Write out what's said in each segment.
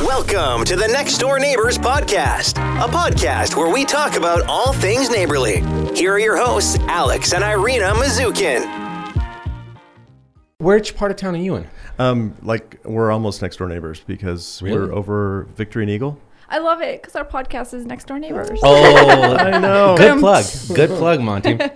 Welcome to the Next Door Neighbors Podcast, a podcast where we talk about all things neighborly. Here are your hosts, Alex and Irina Mazukin. Which part of town are you in? Um, like we're almost next door neighbors because Really? we're over Victory and Eagle. I love it because our podcast is next door neighbors. Oh, I know. good plug. Good plug, Monty.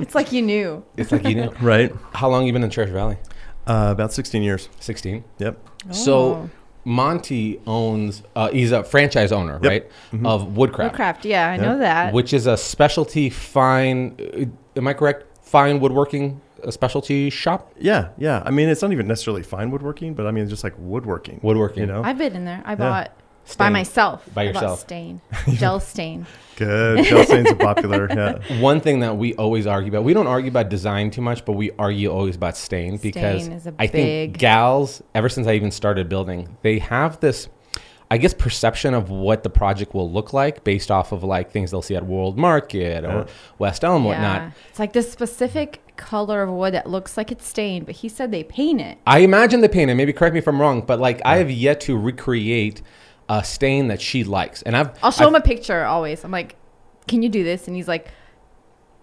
It's like you knew. It's like you know. Right. How long you been in Treasure Valley? Uh, about 16 years. 16. Yep. So Oh. Monty owns, uh, he's a franchise owner, Yep. right? Of Woodcraft, Woodcraft, yeah, I know that. which is a specialty fine, uh, am I correct? Fine woodworking a specialty shop? Yeah. Yeah. I mean, it's not even necessarily fine woodworking, but I mean, just like woodworking. Woodworking. You know? I've been in there. I bought by myself. By I bought yourself. stain, gel stain. Good. Gel stains are popular. Yeah. One thing that we always argue about, we don't argue about design too much, but we argue always about stain because Stain is a I think gals, ever since I even started building, they have this, I guess, perception of what the project will look like based off of like things they'll see at World Market or Yeah. West Elm, Yeah. whatnot. It's like this specific color of wood that looks like it's stained, but he said they paint it. I imagine the painting. Maybe correct me if I'm wrong, but like I have yet to recreate a stain that she likes, and I've I'll show I've- him a picture always. I'm like, can you do this? And he's like,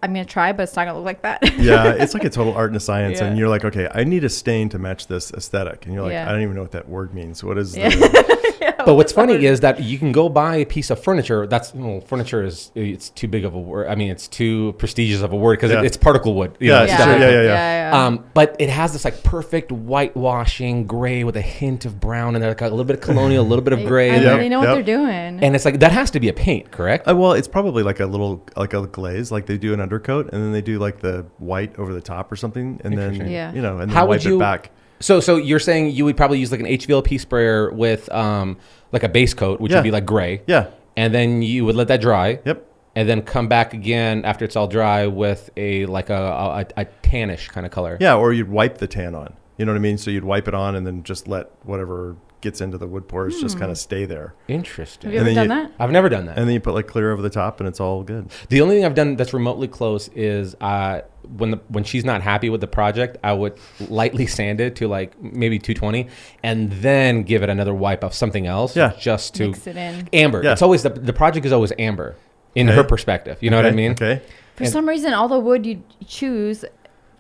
I'm gonna try, but it's not gonna look like that. Yeah. It's like a total art and a science. Yeah. And you're like, okay, I need a stain to match this aesthetic. And you're like, Yeah. I don't even know what that word means. What is Yeah. the. But what's funny is that you can go buy a piece of furniture. That's well, furniture is it's too big of a word. I mean, it's too prestigious of a word because Yeah. it, it's particle wood. you Yeah, know, Yeah, sure, like yeah, that. yeah, yeah. Um, but it has this like perfect whitewashing gray with a hint of brown and like a little bit of colonial, a little bit of gray I in mean, they know Yep. what they're doing. And it's like that has to be a paint, correct? Uh, well, it's probably like a little, like a glaze, like they do an undercoat, and then they do like the white over the top or something, and then Yeah. you know, and then How wipe would you it back. So, so you're saying you would probably use like an HVLP sprayer with um, like a base coat, which Yeah. would be like gray, Yeah. and then you would let that dry. Yep. and then come back again after it's all dry with a like a a, a tannish kind of color. Yeah, or you'd wipe the tan on. You know what I mean? So you'd wipe it on and then just let whatever gets into the wood pores just kind of stay there. Interesting. Have you and ever then done you- that? I've never done that. And then you put like clear over the top and it's all good. the only thing I've done that's remotely close is uh, when the when she's not happy with the project, I would lightly sand it to like maybe 220, and then give it another wipe of something else. Yeah. just to Mix it in. amber. Yeah. It's always the the project is always amber in Okay. her perspective. You know what I mean? Okay. For And- some reason, all the wood you choose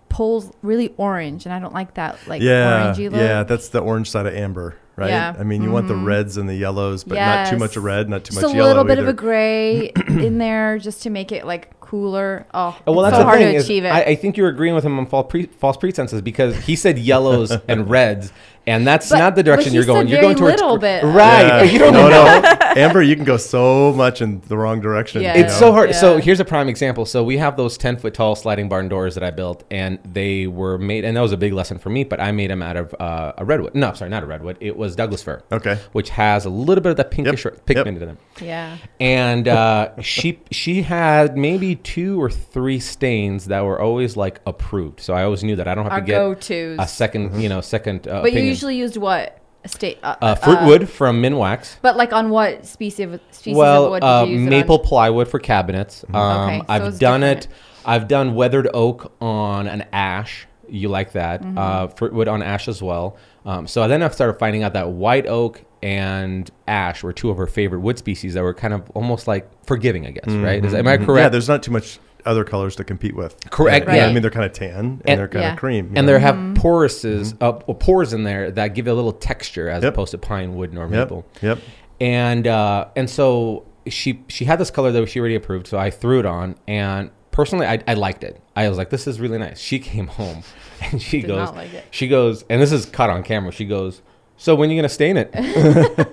pulls really orange, and I don't like that like yeah. orangey look. Yeah, that's the orange side of amber, right? Yeah. I mean, you want the Mhm. reds and the yellows, but not too much red, not too just much yellow. a little bit of a gray in there, just to make it like cooler. Oh, Oh, well, it's that's so the hard thing to is, achieve it. I, I think you're agreeing with him on false, pre- false pretenses because he said yellows and reds, and that's But- not the direction you're going. You're very going towards little bit. right. Yeah. but you don't no, know. no. Amber, you can go so much in the wrong direction. Yeah. It's know? so hard. So here's a prime example. So we have those 10 foot tall sliding barn doors that I built, and they were made, and that was a big lesson for me. But I made them out of uh, a redwood. No, sorry, not a redwood. It was Douglas fir. Okay. Which has a little bit of that pinkish Yep. pigment in them. yeah. And uh, she she had maybe two or three stains that were always like approved. So I always knew that I don't have Our to get go-tos. a second, you know, second. Uh, but you usually used what? A state. Uh, uh, fruit wood from Minwax. But like on what species of species of well, wood uh, did it maple on? plywood for cabinets. Um, Okay, so I've it's done different. it. I've done weathered oak on an ash. You like that? Mm-hmm. Uh, fruit wood on ash as well. Um, so then I've started finding out that white oak and ash were two of her favorite wood species that were kind of almost like forgiving, I guess. Right? Is, am I correct? Mm-hmm. Yeah, there's not too much other colors to compete with. Correct, Yeah, I mean, they're kind of tan and, And- they're kind Yeah. of cream. and they have Mm-hmm. poruses, uh, well, pores in there that give it a little texture as Yep. opposed to pine wood or maple. Yep. and uh, and so she she had this color that she already approved, so I threw it on, and personally, I, I liked it. I was like, this is really nice. She came home, and she Did goes, not like it. she goes, and this is caught on camera. She goes, so when are you gonna stain it? and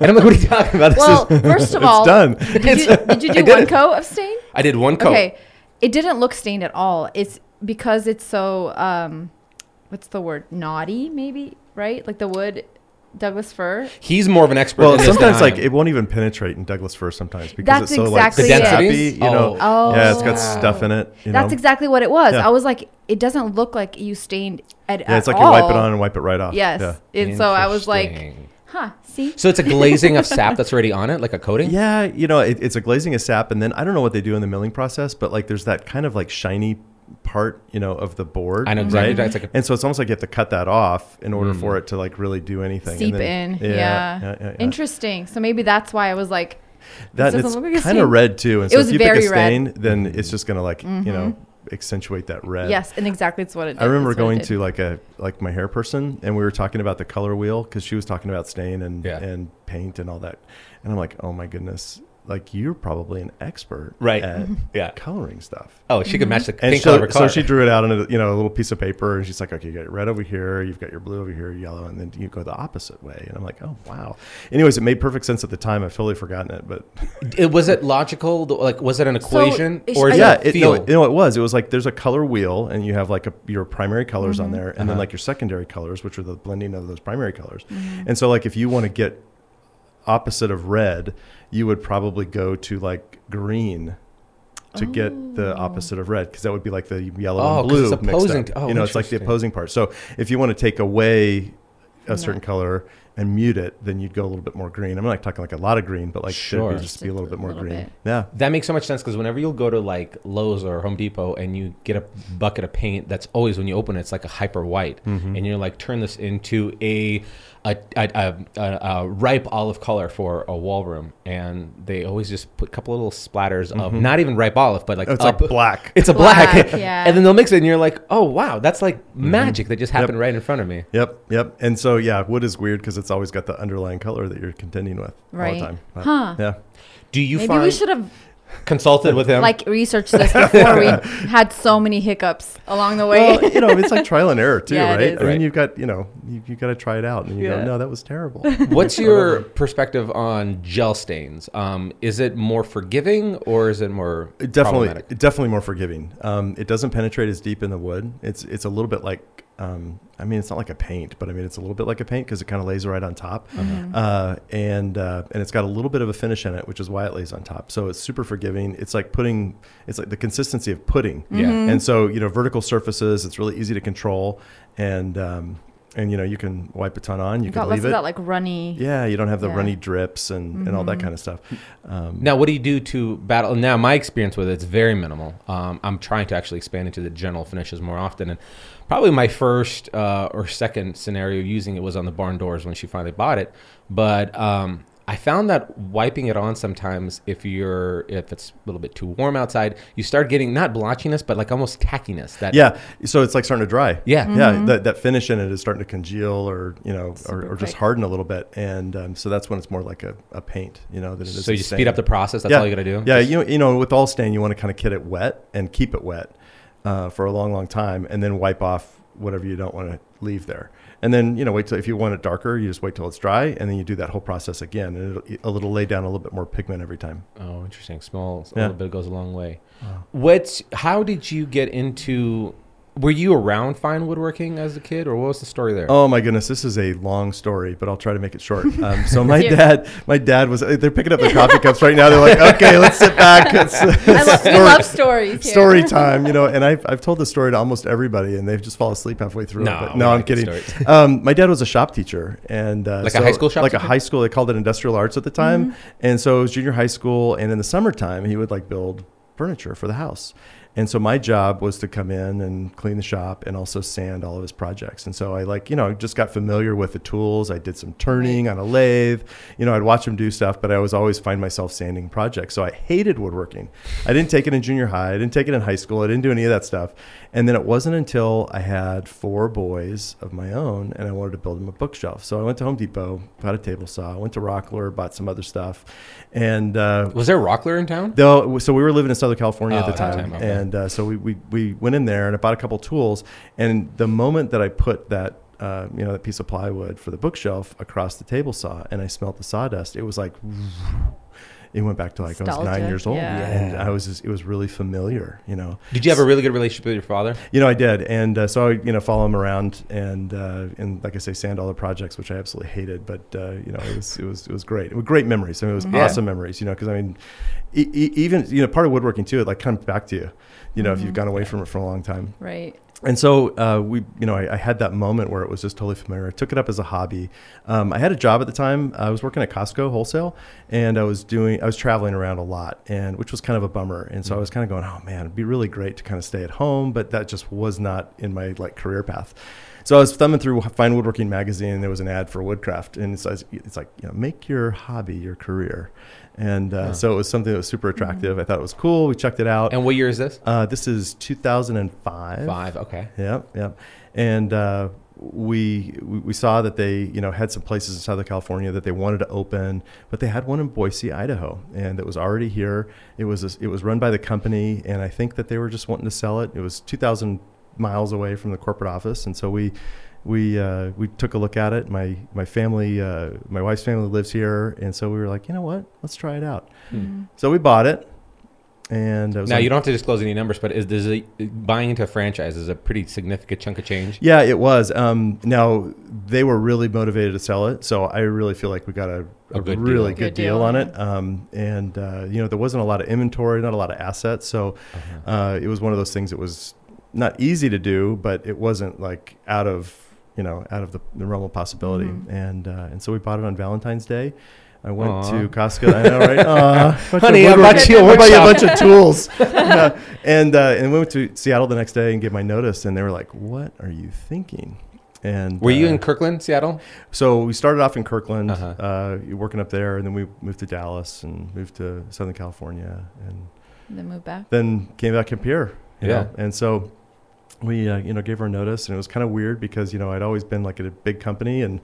I'm like, what are you talking about? This Well, is, first of It's all, done. Did you, did you do one it. coat of stain? I did one coat. Okay, it didn't look stained at all. It's because it's so um, what's the word? Knotty, maybe right? Like the wood, Douglas fir. He's more of an expert. Well, in sometimes I like it won't even penetrate in Douglas fir sometimes because That's it's so exactly like The it. sappy, densities? you know. Oh. Yeah, it's got stuff in it. You That's know? exactly what it was. Yeah. I was like, it doesn't look like you stained at, all. Yeah, it's at like you wipe it on and wipe it right off. Yes, Yeah. and so I was like, Interesting. Huh? See, so it's a glazing of sap that's already on it, like a coating. Yeah, you know, it, it's a glazing of sap, and then I don't know what they do in the milling process, but like there's that kind of like shiny part, you know, of the board. I know exactly. Right? It's like a, And so it's almost like you have to cut that off in order Mm. for it to like really do anything. Seep and then- in. Yeah. yeah, yeah. Interesting. So maybe that's why I was like, That This it's doesn't like kind of red too. And It so was if you very pick a red. stain, then it's just gonna like you know accentuate that red. yes, and exactly it's what it. I remember that's going to like a like my hair person, and we were talking about the color wheel because she was talking about stain and Yeah. and paint and all that, and I'm like, oh my goodness, like you're probably an expert Right. at mm-hmm. yeah. coloring stuff. Oh, she could match the And pink so, color of her car. so she drew it out on a you know a little piece of paper, and she's like, "Okay, you got your red over here, you've got your blue over here, yellow, and then you go the opposite way." And I'm like, "Oh wow." Anyways, it made perfect sense at the time. I've totally forgotten it, but it, was it logical? Like, was it an equation is- or is yeah, it it, no, feel? it, no, it was. It was like there's a color wheel, and you have like a, your primary colors on there, and then Uh-huh. like your secondary colors, which are the blending of those primary colors. And so, like, if you want to get opposite of red, you would probably go to like green to get the opposite of red because that would be like the yellow Oh, 'cause and blue it's mixed opposing up. oh, you know, it's like the opposing part. So if you want to take away a No. certain color and mute it, then you'd go a little bit more green. I'm not talking like a lot of green, but like Sure. there'd just be a little bit more Little green. bit. Yeah. That makes so much sense because whenever you'll go to like Lowe's or Home Depot and you get a bucket of paint, that's always when you open it, it's like a hyper white, Mm-hmm. and you're like, turn this into a a, a, a, a, a ripe olive color for a wall room, and they always just put a couple little splatters of not even ripe olive, but like Mm-hmm. It's up- like black. It's a black, Black, yeah. and then they'll mix it, and you're like, oh wow, that's like Mm-hmm. magic that just happened right in front of me. Yep, yep. And so yeah, wood is weird because it's always got the underlying color that you're contending with all the time. But, Huh. Yeah. Do you Maybe find we should have consulted with him? like researched this before we had so many hiccups along the way. Well, you know, it's like trial and error too, Yeah, right? is. I mean, Right. you've got you know, you, you got to try it out, and you Yeah. go, no, that was terrible. What's your perspective on gel stains? Um, is it more forgiving or is it more definitely, definitely more forgiving. Um, it doesn't penetrate as deep in the wood. It's it's a little bit like, um, I mean, it's not like a paint, but I mean, it's a little bit like a paint because it kind of lays right on top, uh, and uh, and it's got a little bit of a finish in it, which is why it lays on top. So it's super forgiving. It's like putting, it's like the consistency of pudding. Yeah. Mm-hmm. And so you know, vertical surfaces, it's really easy to control, and um, and you know, you can wipe a ton on, you You can got less leave of it. that like runny. yeah, you don't have the Yeah. Mm-hmm. runny drips and, and all that kind of stuff. Um, Now, what do you do to battle? Now, my experience with it, it's very minimal. Um, I'm trying to actually expand into the general finishes more often. And probably my first uh, or second scenario using it was on the barn doors when she finally bought it. But um, I found that wiping it on sometimes, if you're if it's a little bit too warm outside, you start getting not blotchiness, but like almost tackiness. That Yeah, so it's like starting to dry. Yeah. yeah. That, that finish in it is starting to congeal, or you know, or, or just harden a little bit, and um, so that's when it's more like a, a paint, you know, than it is. So you stain. speed up the process. That's yeah. all you got to do. Yeah, you know, you know, with all stain, you want to kind of kit it wet and keep it wet uh, for a long, long time, and then wipe off whatever you don't want to leave there. And then you know, wait till if you want it darker, you just wait till it's dry, and then you do that whole process again, and it'll, it'll lay down a little bit more pigment every time. Oh, interesting. Small, a Yeah. little bit goes a long way. What's how did you get into? Were you around fine woodworking as a kid, or what was the story there? Oh my goodness, this is a long story, but I'll try to make it short. Um, so my Yeah. dad, my dad was. They're picking up their coffee cups right now. They're like, okay, let's sit back. It's, I love, we story- love stories. Here. story time, you know. And I've I've told this story to almost everybody, and they've just fallen asleep halfway through. No, it. But no, I'm kidding. Um, my dad was a shop teacher, and uh, Like a high school shop like a high school. They called it industrial arts at the time, Mm-hmm. and so it was junior high school. And in the summertime, he would like build furniture for the house. And so my job was to come in and clean the shop and also sand all of his projects. And so I like, you know, just got familiar with the tools. I did some turning on a lathe. You know, I'd watch him do stuff, but I was always find myself sanding projects. So I hated woodworking. I didn't take it in junior high. I didn't take it in high school. I didn't do any of that stuff. And then it wasn't until I had four boys of my own and I wanted to build them a bookshelf. So I went to Home Depot, bought a table saw, went to Rockler, bought some other stuff. And uh, was there Rockler in town? Though, so we were living in Southern California Oh, at the time, time, okay. and uh, so we, we we went in there and I bought a couple tools. And the moment that I put that uh, you know that piece of plywood for the bookshelf across the table saw, and I smelled the sawdust, it was like. It went back to like I was nine years old, yeah. and I was just, it was really familiar, you know. Did you have a really good relationship with your father? You know, I did, and uh, so I, you know, follow him around, and uh, and like I say, sand all the projects, which I absolutely hated, but uh, you know, it was it was it was great. It was great memories. I mean, it was Yeah. awesome memories. You know, because I mean, e- e- even you know, part of woodworking too, it like comes back to you. You know, if you've gone away from it for a long time. Right. And so uh, we, you know, I, I, had that moment where it was just totally familiar. I took it up as a hobby. Um, I had a job at the time. I was working at Costco wholesale, and I was doing, I was traveling around a lot, and which was kind of a bummer. And so I was kind of going, oh man, it'd be really great to kind of stay at home, but that just was not in my like career path. So I was thumbing through Fine Woodworking magazine, and there was an ad for Woodcraft, and it's, it's like, you know, make your hobby your career. And uh, so it was something that was super attractive. Mm-hmm. I thought it was cool. We checked it out. And what year is this? Uh, this is 2005. Five, okay. Yep, yep. And uh, we we saw that they you know had some places in Southern California that they wanted to open, but they had one in Boise, Idaho, and it was already here. It was a, it was run by the company, and I think that they were just wanting to sell it. It was 2,000 miles away from the corporate office, and so we we uh, we took a look at it. My my family, uh, my wife's family lives here, and so we were like, you know what, let's try it out. Mm-hmm. So we bought it, and now like, you don't have to disclose any numbers, but is this a, buying into a franchise is a pretty significant chunk of change? Yeah, it was. Um, now they were really motivated to sell it, so I really feel like we got a, a, a good really deal. good, deal, deal on it. Um, and uh, you know, there wasn't a lot of inventory, not a lot of assets, so uh-huh. uh, it was one of those things that was not easy to do, but it wasn't like out of you know, out of the, the realm of possibility. Mm-hmm. And uh, and so we bought it on Valentine's Day. I went Aww. to Costco. I know, right? Uh, Honey, I bought you a, a bunch of tools. uh, and uh, and we went to Seattle the next day and gave my notice, and they were like, "What are you thinking?" And were you uh, in Kirkland, Seattle? So we started off in Kirkland, uh-huh. uh, working up there, and then we moved to Dallas and moved to Southern California, and then moved back. Then came back up here. Yeah. Know? And so we uh, you know gave her notice, and it was kind of weird because you know I'd always been like at a big company, and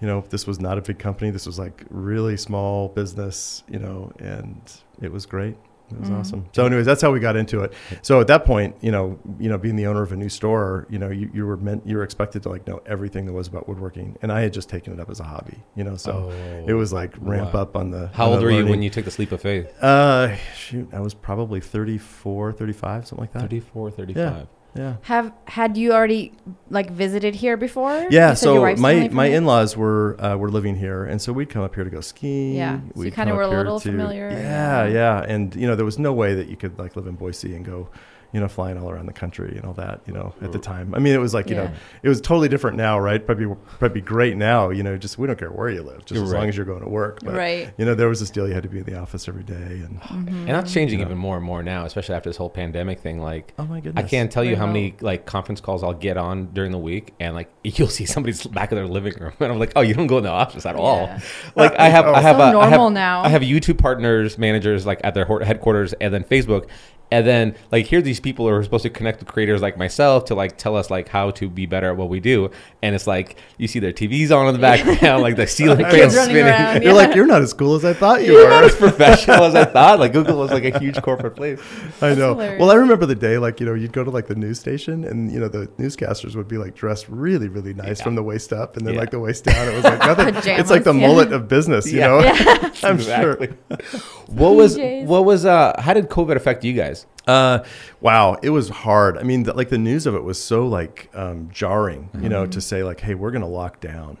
you know this was not a big company. This was like really small business, you know, and it was great. It was mm-hmm. awesome. So, anyways, that's how we got into it. So at that point, you know, you know, being the owner of a new store, you know, you, you were meant you were expected to like know everything that was about woodworking, and I had just taken it up as a hobby, you know. So oh, it was like ramp wow. up on the. How on old the were you when you took the leap of faith? Uh, shoot, I was probably 34, 35, something like that. 34, 35. Yeah. Yeah. Have had you already like visited here before? Yeah. So my my in laws were uh, were living here, and so we'd come up here to go skiing. Yeah. So you kind of were a little to, familiar. Yeah, yeah, yeah, and you know there was no way that you could like live in Boise and go you know, flying all around the country and all that, you know, at the time. I mean, it was like, you yeah. know, it was totally different now, right? Probably, probably great now, you know, just, we don't care where you live, just as right. long as you're going to work. But, right. you know, there was this deal you had to be in the office every day. And, mm-hmm. and that's changing you know. even more and more now, especially after this whole pandemic thing. Like, oh my goodness. I can't tell you how many like conference calls I'll get on during the week and like you'll see somebody's back of their living room and I'm like, oh, you don't go in the office at all. Like I have, oh. I have, so a, I have, now. I have YouTube partners, managers like at their headquarters and then Facebook and then like here these people are supposed to connect with creators like myself to like tell us like how to be better at what we do. And it's like you see their tvs on in the background like the ceiling fans spinning. around, you're like you're not as cool as i thought you were. not as professional as i thought. Like google was like a huge corporate place. I know. well i remember the day like you know you'd go to like the news station and you know the newscasters would be like dressed really really nice yeah. from the waist up and then yeah. like the waist down. It was like nothing. It's like the yeah. mullet of business you know? I'm exactly. sure what was what was uh how did covid affect you guys uh, wow, it was hard. I mean, the, like the news of it was so like um, jarring, you mm-hmm. know, to say like, hey, we're going to lock down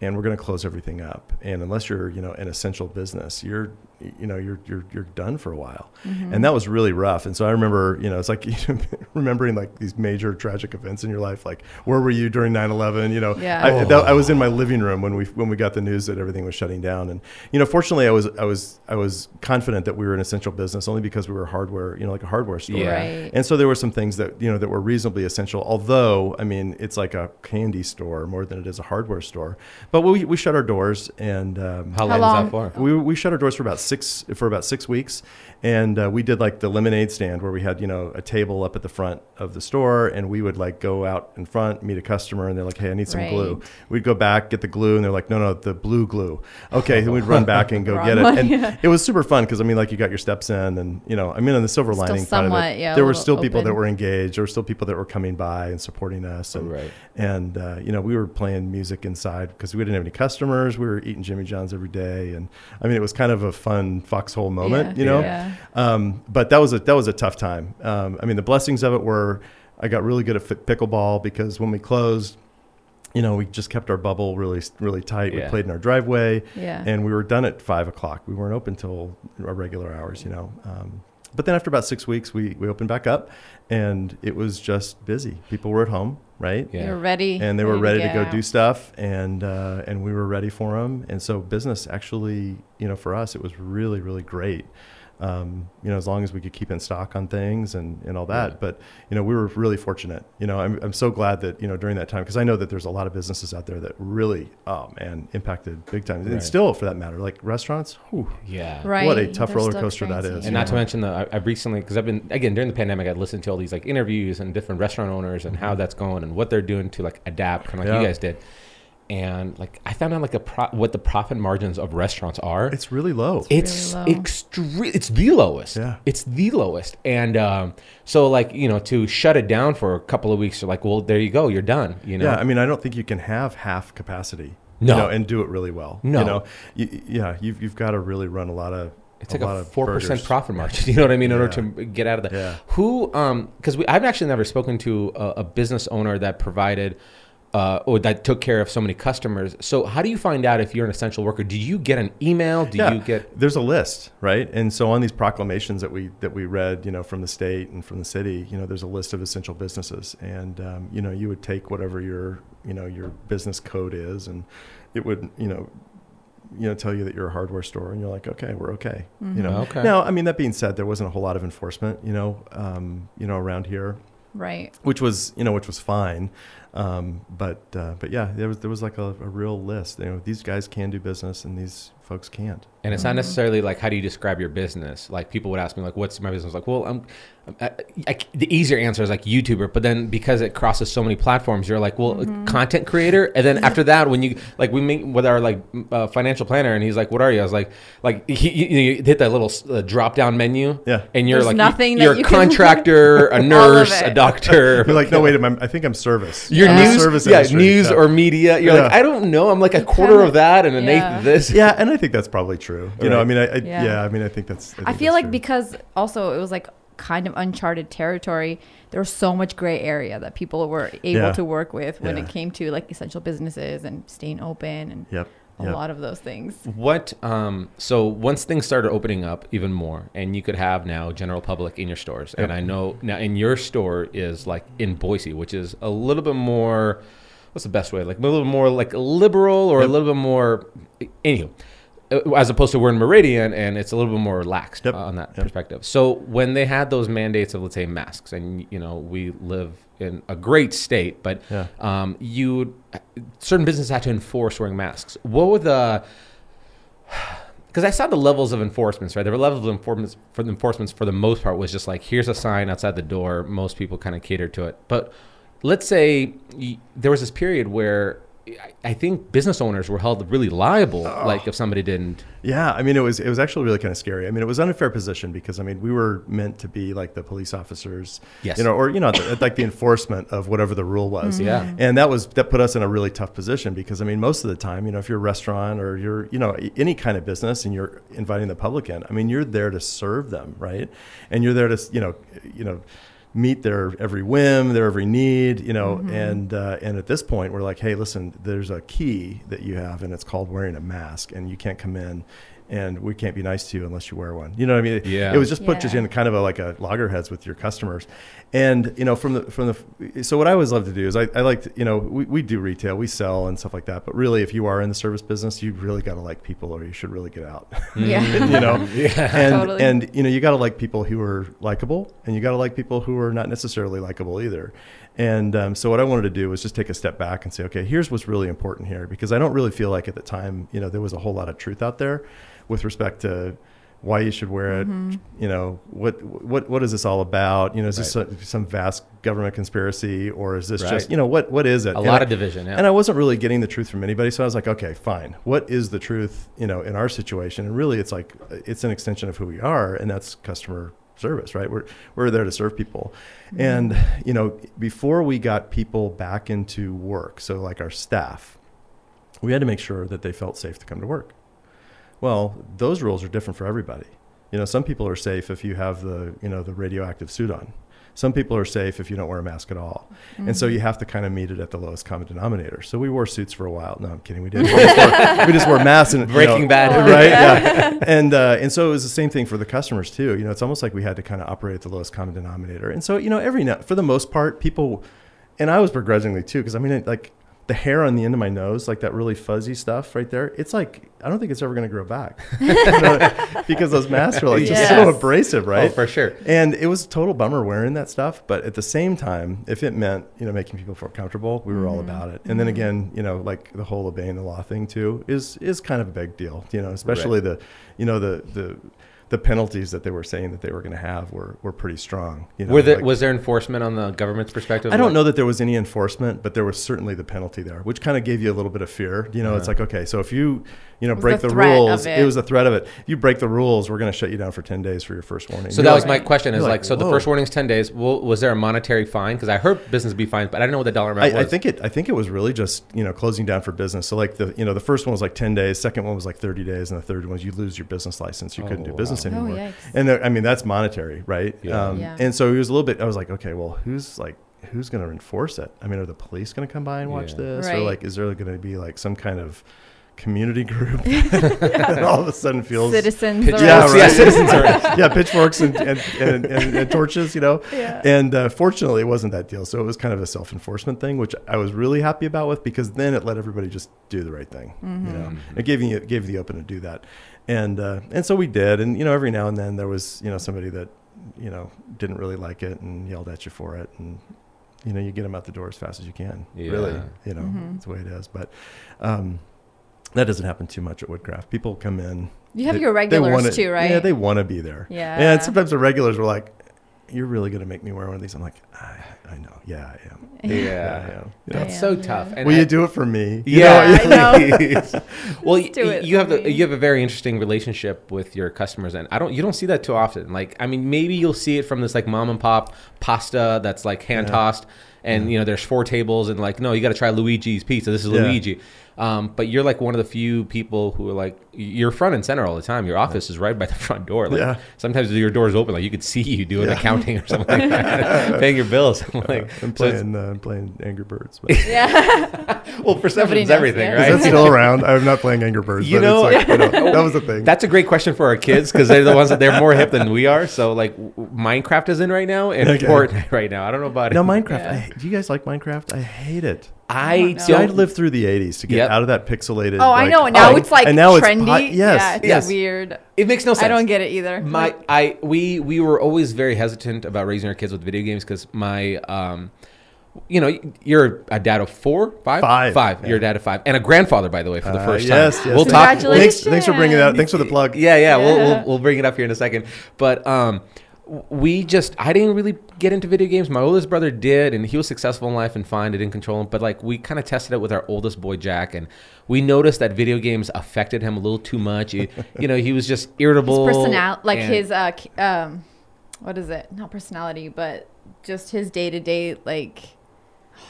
and we're going to close everything up. And unless you're, you know, an essential business, you're you know you're you're you're done for a while, mm-hmm. and that was really rough. And so I remember, you know, it's like remembering like these major tragic events in your life. Like, where were you during 9/11? You know, yeah. I, oh. that, I was in my living room when we when we got the news that everything was shutting down. And you know, fortunately, I was I was I was confident that we were an essential business only because we were hardware, you know, like a hardware store. Yeah. Right. And so there were some things that you know that were reasonably essential. Although, I mean, it's like a candy store more than it is a hardware store. But we we shut our doors and um, how, how long, long? is that for? We we shut our doors for about six for about six weeks, and uh, we did like the lemonade stand where we had you know a table up at the front of the store, and we would like go out in front, meet a customer, and they're like, "Hey, I need some right. glue." We'd go back, get the glue, and they're like, "No, no, the blue glue." Okay, then we'd run back and go get it, and yeah. it was super fun because I mean, like you got your steps in, and you know, I mean, on the silver still lining somewhat, part of it, yeah, there were still open. people that were engaged. There were still people that were coming by and supporting us, and right. and uh, you know, we were playing music inside because we didn't have any customers. We were eating Jimmy John's every day, and I mean, it was kind of a fun foxhole moment, yeah. you know. Yeah. Um, but that was a that was a tough time. Um, I mean, the blessings of it were I got really good at pickleball because when we closed, you know, we just kept our bubble really, really tight. Yeah. We played in our driveway, yeah. and we were done at five o'clock. We weren't open till our regular hours, you know. Um, but then after about six weeks, we we opened back up, and it was just busy. People were at home, right? Yeah. You're ready. and they were ready to get go out. do stuff and uh, and we were ready for them and so business actually you know for us it was really really great um, you know as long as we could keep in stock on things and, and all that Right. but you know we were really fortunate you know I'm, I'm so glad that you know during that time because I know that there's a lot of businesses out there that really oh man impacted big time and still for that matter like restaurants whew, Yeah. Right. What a tough They're roller coaster that experiencing. And Yeah. not to mention the I, I've recently because I've been again during the pandemic I'd listened to all these like interviews and different restaurant owners and how that's going and what they're doing to like adapt kind of like Mm-hmm. Yeah. you guys did, and like I found out like a pro- what the profit margins of restaurants are. it's really low it's really low. extreme. It's the lowest. Yeah. It's the lowest. And um, so like you know to shut it down for a couple of weeks, you're like, well, there you go, you're done. You know. Yeah, I mean, I don't think you can have half capacity. No. you know, and do it really well. No. you know, you, yeah, you've you've got to really run a lot of. It's a like a four percent profit margin. You know what I mean? In order to get out of that. Yeah. Who? Um, because we I've actually never spoken to a, a business owner that provided. Uh, or that took care of so many customers. So, how do you find out if you're an essential worker? Do you get an email? Do yeah, you get? there's a list, right? And so on these proclamations that we that we read, you know, from the state and from the city, you know, there's a list of essential businesses, and um, you know, you would take whatever your you know your business code is, and it would you know. You know, tell you that you're a hardware store, and you're like, okay, we're okay. You know. Okay. Now, I mean, that being said, there wasn't a whole lot of enforcement, you know, um, you know, around here. Right. which was you know which was fine um, but uh, but yeah there was there was like a, a real list you know these guys can do business and these folks can't And it's not necessarily like how do you describe your business? Like people would ask me like, "What's my business?" Like, well, I'm. I, I, the easier answer is like YouTuber, but then because it crosses so many platforms, you're like, well, content creator. And then after that, when you like, we meet with our like uh, financial planner, and he's like, "What are you?" I was like, like he, you, you hit that little uh, drop down menu, Yeah. and you're There's like, nothing that you're a you can- contractor, a nurse, a doctor. you're like no wait I'm, I think I'm service Your I'm news, service yeah, industry. news Yeah. or media. You're like, I don't know. I'm like a quarter kinda- of that and an yeah. eighth of this. yeah and I think that's probably true you know I mean I, I yeah. Yeah. I mean I think that's I think feel that's like true. because also it was like kind of uncharted territory. There was so much gray area that people were able Yeah. to work with when Yeah. it came to like essential businesses and staying open and yep a yep. lot of those things. What um so once things started opening up even more and you could have now general public in your stores and I know now in your store is like in Boise which is a little bit more what's the best way like a little more like liberal or a little bit more anywho as opposed to we're in Meridian and it's a little bit more relaxed Yep. uh, on that Yep. perspective. So when they had those mandates of let's say masks and you know we live in a great state but Yeah. um, you certain businesses had to enforce wearing masks. What were the because I saw the levels of enforcements, right? There were levels of enforcements for the enforcements for the most part was just like here's a sign outside the door. Most people kind of cater to it, but let's say y- there was this period where I- think business owners were held really liable, oh. like if somebody didn't. Yeah, I mean, it was it was actually really kind of scary. I mean, it was an unfair position because I mean, we were meant to be like the police officers, Yes. you know, or you know, the, like the enforcement of whatever the rule was. Mm-hmm. Yeah. and that was that put us in a really tough position because I mean, most of the time, you know, if you're a restaurant or you're you know any kind of business and you're inviting the public in, I mean, you're there to serve them, right? And you're there to you know you know meet their every whim, their every need, you know, and uh, and at this point we're like, hey, listen, there's a key that you have, and it's called wearing a mask, and you can't come in, and we can't be nice to you unless you wear one. You know what I mean? Yeah. It was just put you Yeah. in kind of a like a loggerheads with your customers, and you know from the from the so what I always love to do is I, I like to, you know we, we do retail, we sell and stuff like that, but really if you are in the service business, you really got to like people, or you should really get out. Yeah. you know and Totally. and you know you got to like people who are likable and you got to like people who are not necessarily likable either and um, so what i wanted to do was just take a step back and say okay here's what's really important here because i don't really feel like at the time you know there was a whole lot of truth out there with respect to why you should wear it mm-hmm. you know what what what is this all about you know is this Right. some, some vast government conspiracy or is this Right. just you know what what is it A And lot I- of division, yeah. and I wasn't really getting the truth from anybody. So I was like, okay, fine. What is the truth, you know, in our situation? And really, it's like it's an extension of who we are, and that's customer service, right? We're we're there to serve people, mm-hmm. and you know, before we got people back into work, so like our staff, we had to make sure that they felt safe to come to work. Well, those rules are different for everybody. You know, some people are safe if you have the you know the radioactive suit on. Some people are safe if you don't wear a mask at all. And so you have to kind of meet it at the lowest common denominator. So we wore suits for a while. No, I'm kidding. We didn't. We just wore, we just wore masks. And, you Breaking know, Bad. right? Yeah. And uh, and so it was the same thing for the customers too. You know, it's almost like we had to kind of operate at the lowest common denominator. And so you know, every now, for the most part, people, and I was begrudgingly too, because I mean, it, like the hair on the end of my nose, like that really fuzzy stuff right there, it's like I don't think it's ever going to grow back because those masks are like just so abrasive, right? Oh, for sure. And it was a total bummer wearing that stuff, but at the same time, if it meant you know making people feel comfortable, we were all mm-hmm. about it. And then again, you know, like the whole obeying the law thing too is is kind of a big deal, you know, especially the you know the the the penalties that they were saying that they were going to have were were pretty strong. You know, Were there, like- was there enforcement on the government's perspective? I don't Like- know that there was any enforcement, but there was certainly the penalty there, which kind of gave you a little bit of fear. You know, it's like okay, so if you you know break the the, rules, it. it. was a threat of it. If you break the rules, we're going to shut you down for ten days for your first warning. So You're that was my question: is like, like, so the first warning is ten days. Well, was there a monetary fine? Because I heard business be fined, but I didn't know what the dollar amount I, was. I think it. I think it was really just you know closing down for business. So like the you know the first one was like ten days, second one was like thirty days, and the third one was you lose your business license. You couldn't Oh, do business wow. Oh, anymore. yikes. and there, I mean that's monetary, right? Yeah. Um, Yeah. And so it was a little bit. I was like, okay, well, who's like who's going to enforce it? I mean, are the police going to come by and watch Yeah. this, or like is there going to be like some kind of community group that all of a sudden feels Citizens. Pitch- yeah, right. Yeah, citizens are- yeah, pitchforks and and, and, and, and torches, you know. Yeah. And uh, fortunately, it wasn't that deal. So it was kind of a self enforcement thing, which I was really happy about with because then it let everybody just do the right thing. You know, Mm-hmm. it gave you it gave you the open to do that, and uh, and so we did. And you know, every now and then there was you know somebody that you know didn't really like it and yelled at you for it, and you know you get them out the door as fast as you can. Really, you know, Mhm. that's the way it is. But. Um, that doesn't happen too much at Woodcraft. People come in. You have they- your regulars wanna- too, right? Yeah, they want to be there. Yeah. And sometimes the regulars were like, "You're really going to make me wear one of these?" I'm like, "I, I know. Yeah, I am. Yeah. I am." You know? That's so tough. And Will I- you do it for me? You Yeah, know? I know. well, Just do it you have the, you have a very interesting relationship with your customers, and I don't you don't see that too often. Like, I mean, maybe you'll see it from this like mom and pop pasta that's like hand tossed, and you know there's four tables, and like no, you got to try Luigi's pizza. This is Yeah. Luigi. Um, but you're like one of the few people who are like you're front and center all the time. Your office is right by the front door. Like Yeah. sometimes your door's open, like you could see you doing Yeah. accounting or something like that, paying your bills. I'm like, I'm so playing, uh, I'm playing Angry Birds. But yeah. well, perception's knows, everything, yeah. right? that still around? I'm not playing Angry Birds. You but know- it's like, you know, that was the thing. That's a great question for our kids because they're the ones that they're more hip than we are. So like w- Minecraft is in right now and Okay. Fortnite right now. I don't know about no, it. No, Minecraft. Yeah. I, do you guys like Minecraft? I hate it. I don't. See, I don't lived through the '80s to get Yep. out of that pixelated. Oh, I like, know. Now oh, it's like and now it's trendy. yes, yeah, it's yes. weird. It makes no sense. I don't get it either. My I we we were always very hesitant about raising our kids with video games because my um. You know, you're a dad of four, five, Five, five. yeah. You're a dad of five, and a grandfather, by the way, for the Uh, first yes, time. yes. We'll talk. Congratulations. Thanks, thanks for bringing that. Up. Thanks for the plug. Yeah, yeah, We'll, we'll we'll bring it up here in a second. But um, w- we just I didn't really get into video games. My oldest brother did, and he was successful in life and fine. I didn't control him, but like we kind of tested it with our oldest boy Jack, and we noticed that video games affected him a little too much. He, you know, he was just irritable. his personality, like his uh, um, what is it? Not personality, but just his day to day, like.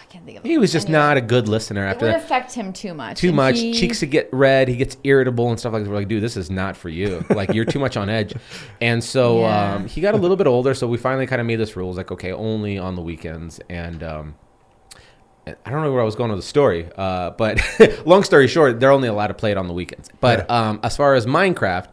I can't think of. He was just Anyway. not a good listener It after would that. affect him too much. Too and much. he- Cheeks to get red. He gets irritable and stuff like that. We're like, dude, this is not for you. Like, you're too much on edge. And so Yeah. um, he got a little bit older. So we finally kind of made this rule. It's like, okay, only on the weekends. And um, I don't know where I was going with the story. Uh, but long story short, they're only allowed to play it on the weekends. But um, as far as Minecraft,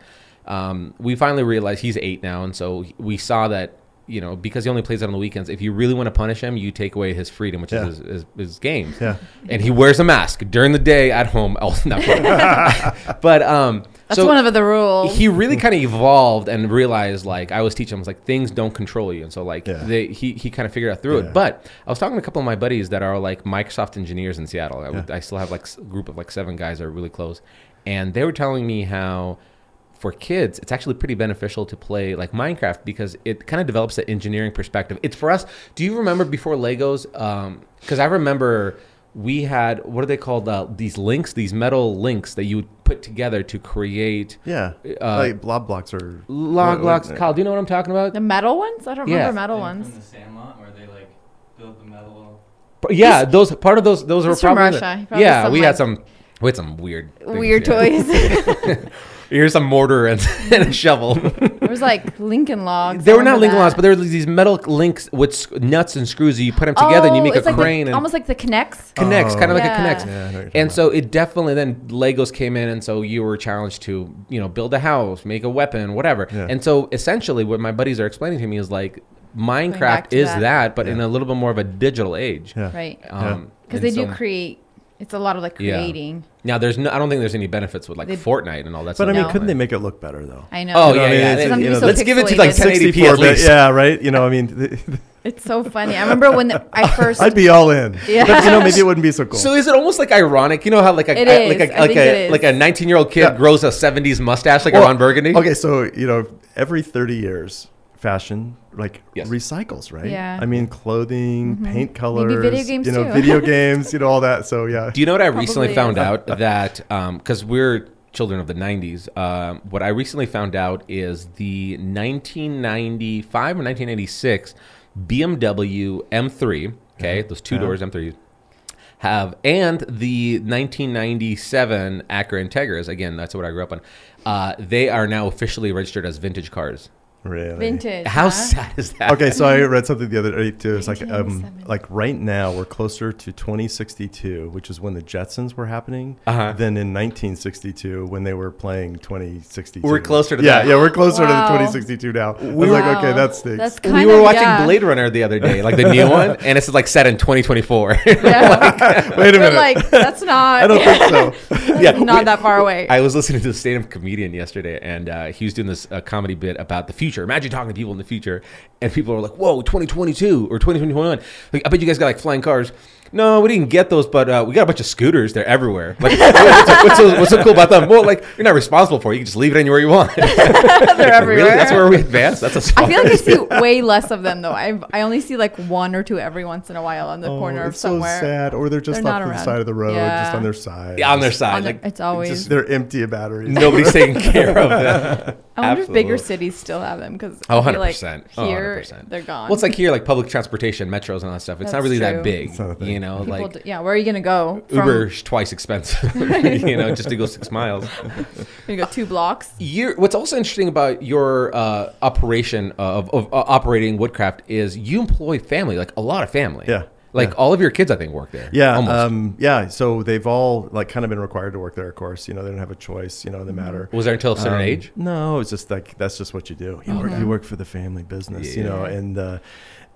um, we finally realized he's eight now. And so we saw that. You know, because he only plays it on the weekends. If you really want to punish him, you take away his freedom, which Yeah. is his, his, his games Yeah. and he wears a mask during the day at home. Oh, not but um, That's so one of the rules. he really kind of evolved and realized like I was teaching him was like things don't control you, and so like Yeah. they, he he kind of figured out through Yeah. it. But I was talking to a couple of my buddies that are like Microsoft engineers in Seattle. I, would, I still have like a group of like seven guys that are really close, and they were telling me how for kids, it's actually pretty beneficial to play like Minecraft because it kind of develops that engineering perspective. It's for us. Do you remember before Legos? Because I remember we had what are they called? Uh, these links, these metal links that you would put together to create Yeah. Uh, like blob blocks or log what- blocks. what- Kyle, do you know what I'm talking about? the metal ones? I don't Yeah. remember metal Thing ones. From the Sandlot, where they like build the metal. But yeah, those part of those those were He's from probably Russia. He yeah. some, we had some we had some weird Weird toys. Here's a mortar and, and a shovel. There was like Lincoln logs. they I were not remember Lincoln that. logs, but there were these metal links with sc- nuts and screws. that You put them together and you Oh, make a it's like the- crane and almost like the K'Nex. K'Nex, kind of like Yeah. it connects. Yeah, I know what you're talking and so it definitely then Legos came in, and so you were challenged to you know build a house, make a weapon, whatever. Yeah. And so essentially, what my buddies are explaining to me is like back Minecraft to is that. that, but in a little bit more of a digital age. Yeah. Right. Um, Because and they do so- create. It's a lot of like Yeah. creating. Now, there's no. I don't think there's any benefits with like They- Fortnite and all that. Stuff. But I stuff. mean, No. couldn't they make it look better though? I know. Oh You know yeah, I mean? yeah. It's- Let's- you know, Let's give it to like pixelated. 1080p 64 at bit, least. yeah, right. You know, I mean, It's so funny. I remember when the, I first. I'd be all in. Yeah. But you know, maybe it wouldn't be so cool. So is it almost like ironic? You know how like a It I- is. like a I like think a it like a 19 year old kid Yeah. grows a 70s mustache like Well, a Ron Burgundy? Okay, so you know, every 30 years, fashion like Yes. recycles, right? Yeah. I mean, clothing, paint colors, video games you know, too. video games, you know, all that. So yeah. Do you know what I recently Probably found out that because we're children of the 90s, um, what I recently found out is the 1995 or 1986 BMW M3. Okay, those two Yeah. doors M3 have and the 1997 Acura Integras. Again, that's what I grew up on. Uh, they are now officially registered as vintage cars. Really. vintage. How huh? sad is that? Okay, so I read something the other day too. It's like um, like right now we're closer to 2062, which is when the Jetsons were happening, Uh-huh. than in 1962 when they were playing 2062. We're closer to yeah, that. Yeah, we're closer Wow. to the 2062 now. I was like, okay, Wow. that stinks. That's we were of, watching yeah. Blade Runner the other day, like the new one, and it's like set in 2024. Wait Yeah. a We're minute. like, that's not. I don't think so. yeah, not we- that far away. I was listening to the stand-up comedian yesterday, and uh, he was doing this uh, comedy bit about the future. Imagine talking to people in the future, and people are like, "Whoa, 2022 or 2021! Like, I bet you guys got like flying cars." No, we didn't get those, but uh, we got a bunch of scooters. They're everywhere. Like, what's, what's, so, what's so cool about them? Well, like you're not responsible for it. You can just leave it anywhere you want. They're Really? everywhere. That's where we advance. That's as far I feel like I see way less of them though. I I only see like one or two every once in a while on the Oh, corner of it's somewhere. so sad. Or they're just They're off to the side of the road, just Yeah. on their side. Yeah, on their Just- side. On the- it's always. just- They're empty of batteries. nobody's taking care of them. I wonder if bigger cities still have them because Oh, I feel like 100%. Oh, here 100%. they're gone. Well, it's like here, like public transportation, metros, and all that stuff. It's not That's really that true. big, It's not a thing. you know. People like d- yeah, where are you gonna go? From, Uber's twice expensive, you know, just to go six miles. Gonna go two blocks. You're, what's also interesting about your uh, operation of, of uh, operating Woodcraft is you employ family, like a lot of family. Yeah. Like Yeah. all of your kids, I think, work there. Yeah, um, yeah. So they've all like kind of been required to work there. Of course, you know they don't have a choice. You know, in the matter. Was there until a certain Um, age? No, it's just like that's just what you do. You work, you work for the family business, you know, and uh,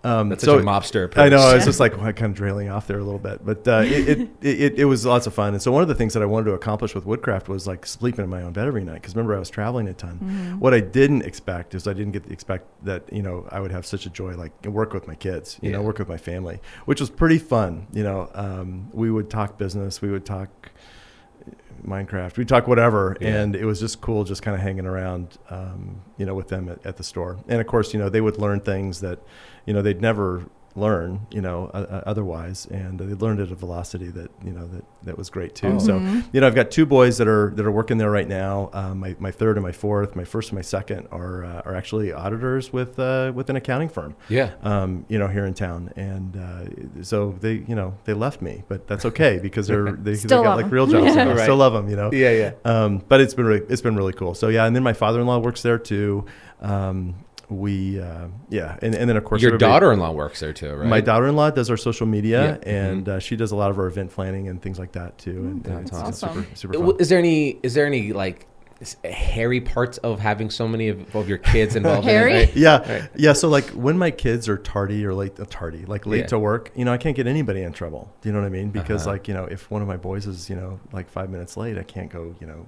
um, That's so such a mobster approach. I know. I was just like kind of drailing off there a little bit, but uh, it, it, it it was lots of fun. And so one of the things that I wanted to accomplish with Woodcraft was like sleeping in my own bed every night. Because remember, I was traveling a ton. Mm-hmm. What I didn't expect is I didn't get to expect that you know I would have such a joy like work with my kids, you know, work with my family, which was pretty fun. You know, um, we would talk business, we would talk Minecraft. We talk whatever, Yeah. and it was just cool, just kind of hanging around, um, you know, with them at, at the store. And of course, you know, they would learn things that, you know, they'd never learn, you know, uh, uh, otherwise, and they learned at a velocity that, you know, that that was great too. So, you know, I've got two boys that are that are working there right now. Um, my my third and my fourth, my first and my second are uh, are actually auditors with uh, with an accounting firm Yeah. um, you know, here in town. And uh, so they, you know, they left me, but that's okay because they're they, they got love like 'em. real jobs. now. Right. Still love them, you know. Yeah, yeah. Um, but it's been really, it's been really cool. So yeah, and then my father-in-law works there too. Um, we uh, yeah, and, and then of course Your daughter-in-law works there too, right? My daughter-in-law does our social media, Yeah. and uh, she does a lot of our event planning and things like that too. And, and That's it's- it's awesome. super, super fun. Is there any? Is there any like hairy parts of having so many of, of your kids involved? in it, Hairy? right? Yeah, Right. yeah. So like when my kids are tardy or late, uh, tardy, like late Yeah. to work, you know, I can't get anybody in trouble. Do you know what I mean? Because Uh-huh. like you know, if one of my boys is you know like five minutes late, I can't go you know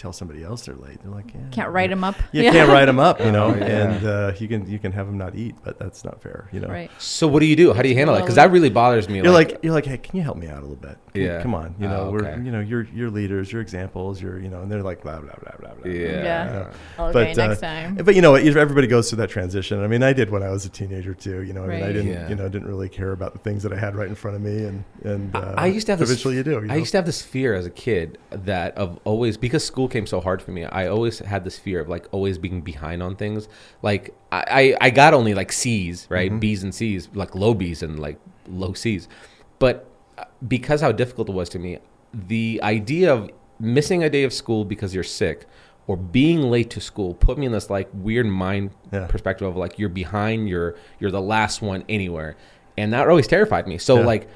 tell somebody else they're late. They're like, yeah, Can't write them up. You can't write them up, you know, Oh, yeah. and uh, you can you can have them not eat, but that's not fair, you know. Right. So what do you do? How do you handle it? Because that really bothers me. You're like, you're like, hey, can you help me out a little bit? Can you- Yeah. come on, you know, Oh, we're you know, you're you're leaders, you're examples, you're you know, and they're like blah blah blah blah blah. yeah. Yeah. Okay, But, uh, next time. But you know, everybody goes through that transition. I mean, I did when I was a teenager too. You know, I mean, I didn't, Yeah. you know, didn't really care about the things that I had right in front of me, and and uh, I used to have this. eventually you do. You know? I used to have this fear as a kid that of always because school came so hard for me. I always had this fear of like always being behind on things. Like I, I, I got only like C's, right? Mm-hmm. B's and C's, like low B's and like low C's. But uh, because how difficult it was to me, the idea of missing a day of school because you're sick or being late to school put me in this like weird mind Yeah. perspective of like you're behind, you're you're the last one anywhere, and that always terrified me. So Yeah. like.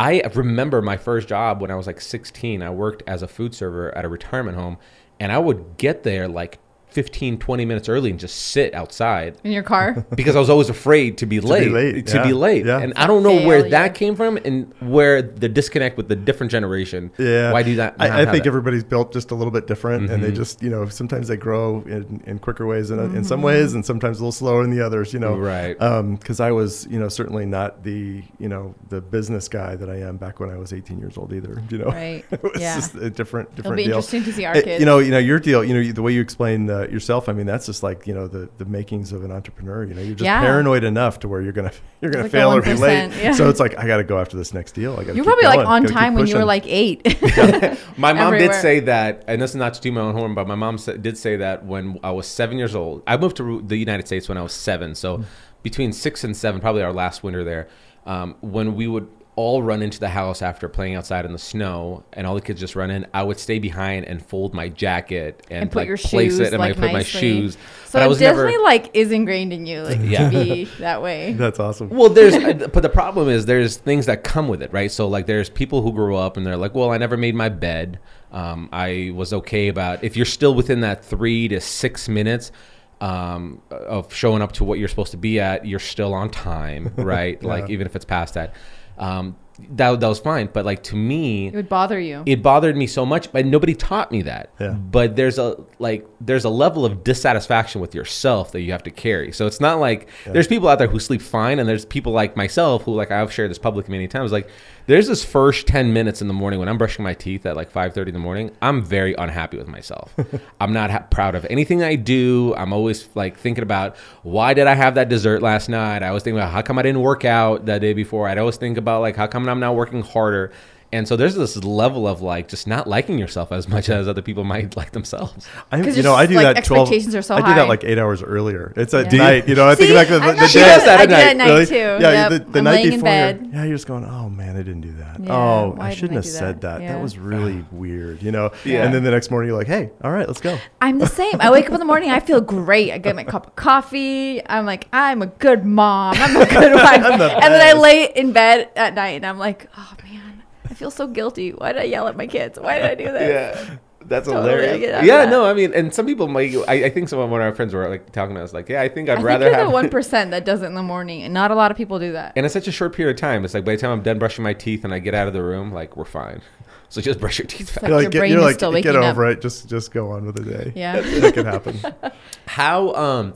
I remember my first job when I was like 16. I worked as a food server at a retirement home, and I would get there like 15, 20 minutes early and just sit outside In your car? because I was always afraid to be late. late, To yeah, be late. yeah. And I don't know where that came from and where the disconnect with the different generation. Yeah. Why do that? I, I think that? everybody's built just a little bit different, and they Mhm. just, you know, sometimes they grow in, in quicker ways in, in some ways, and sometimes a little slower in the others, you know. Right. Because I was, you know, certainly not the, you know, the business guy that I am back when I was 18 years old either, you know. Right. it was Yeah. just a different, different It'll be deal. interesting to see our kids. You know, you know your deal. You know the way you explain uh, yourself. I mean, that's just like you know the, the makings of an entrepreneur. You know, you're just Yeah. paranoid enough to where you're gonna you're gonna Like fail or be late. yeah. So it's like I got to go after this next deal. I got. you were probably like on time when you were like eight. My mom everywhere. did say that, and this is not to do my own horn, but my mom sa- did say that when I was seven years old. I moved to the United States when I was seven, so between six and seven, probably our last winter there, um, when we would all run into the house after playing outside in the snow, and all the kids just run in. I would stay behind and fold my jacket and, and put like, your place shoes it, and like I put my shoes. So but I it was definitely never. like is ingrained in you, like Yeah. to be that way. That's awesome. Well, there's, but the problem is there's things that come with it, right? So like there's people who grow up and they're like, well, I never made my bed. Um, I was okay about if you're still within that three to six minutes um, of showing up to what you're supposed to be at, you're still on time, right? Like even if it's past that, um, that that was fine. But like to me, It would bother you. it bothered me so much but nobody taught me that Yeah. but there's a like there's a level of dissatisfaction with yourself that you have to carry so it's not like there's people out there who sleep fine and there's people like myself who like i've shared this publicly many times like there's this first 10 minutes in the morning when i'm brushing my teeth at like 5.30 in the morning i'm very unhappy with myself i'm not ha- proud of anything i do i'm always like thinking about why did i have that dessert last night i was thinking about how come i didn't work out the day before i'd always think about like how come i'm now working harder and so there's this level of like just not liking yourself as much as other people might like themselves. I, 'Cause you know, I do like, that 12. expectations are so I do that like eight hours earlier. It's at Yeah. Night. You know, I think See, back to the, the day. doing does that I at at night, night Really? too. Yeah, Yep. the, the I'm night laying in before. you're- Yeah, you're just going, oh man, I didn't do that. Yeah, oh, why I shouldn't I have do said that? that. Yeah. That was really weird, you know? Yeah. And then the next morning, you're like, hey, all right, let's go. I'm the same. I wake up in the morning, I feel great. I get my cup of coffee. I'm like, I'm a good mom. I'm a good wife. And then I lay in bed at night and I'm like, oh man, I feel so guilty. Why did I yell at my kids? Why did I do this? Yeah. That's Totally, hilarious. get out of Yeah, that. no, I mean, and some people might. I, I think some of one of our friends were like talking to us, like, yeah, I think I'd I rather think you're have. the one percent that does it in the morning, and not a lot of people do that. and it's such a short period of time. It's like by the time I'm done brushing my teeth and I get out of the room, like we're fine. So just brush your teeth. It's fast. like You're your get, brain you're is like, still get waking up. over it. Just just go on with the day. Yeah. It can happen. How um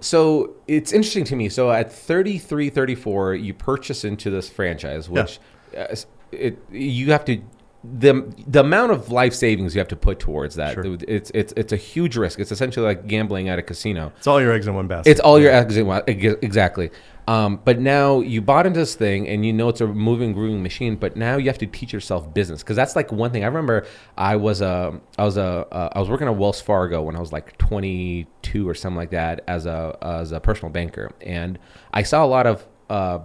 so it's interesting to me. So at 33 34 you purchase into this franchise which uh, it you have to the the amount of life savings you have to put towards that Sure. it's it's it's a huge risk. It's essentially like gambling at a casino. It's all your eggs in one basket. It's all your eggs in one- exactly. Um, but now you bought into this thing and you know it's a moving, grooving machine. But now you have to teach yourself business because that's like one thing. I remember I was a I was a uh, I was working at Wells Fargo when I was like 22 or something like that as a as a personal banker, and I saw a lot of uh,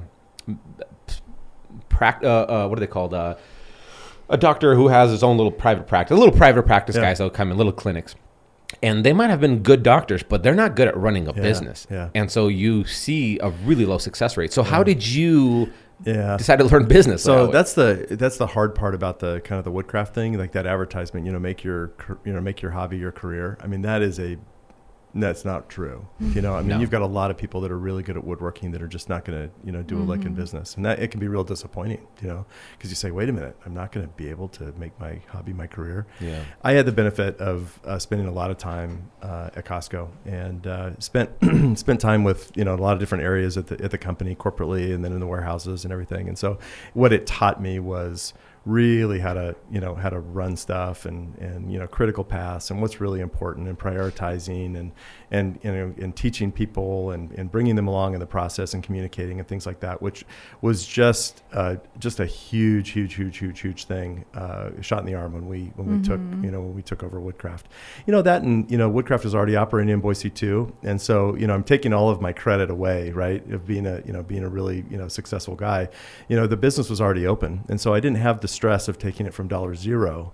prac- uh, uh, what are they called? Uh, a doctor who has his own little private practice, a little private practice Yeah. guys that will come in, little clinics. And they might have been good doctors, but they're not good at running a Yeah, business. yeah. And so you see a really low success rate. So how did you yeah. decide to learn business? So that that's the that's the hard part about the kind of the woodcraft thing, like that advertisement. You know, make your you know make your hobby your career. I mean, that is a that's not true. You know, I mean, No. you've got a lot of people that are really good at woodworking that are just not going to you know do a lick in business, and that it can be real disappointing. You know, because you say, wait a minute, I'm not going to be able to make my hobby my career. yeah. I had the benefit of uh, spending a lot of time uh, at Costco and uh, spent spent time with you know a lot of different areas at the at the company corporately and then in the warehouses and everything. And so what it taught me was really how to you know how to run stuff and and you know critical paths and what's really important and prioritizing and and you know and teaching people and, and bringing them along in the process and communicating and things like that which was just uh, just a huge huge huge huge huge thing uh, shot in the arm when we when we took you know when we took over woodcraft. You know that and you know woodcraft is already operating in Boise too and so you know I'm taking all of my credit away right of being a you know being a really you know successful guy. You know the business was already open and so I didn't have the stress of taking it from dollar zero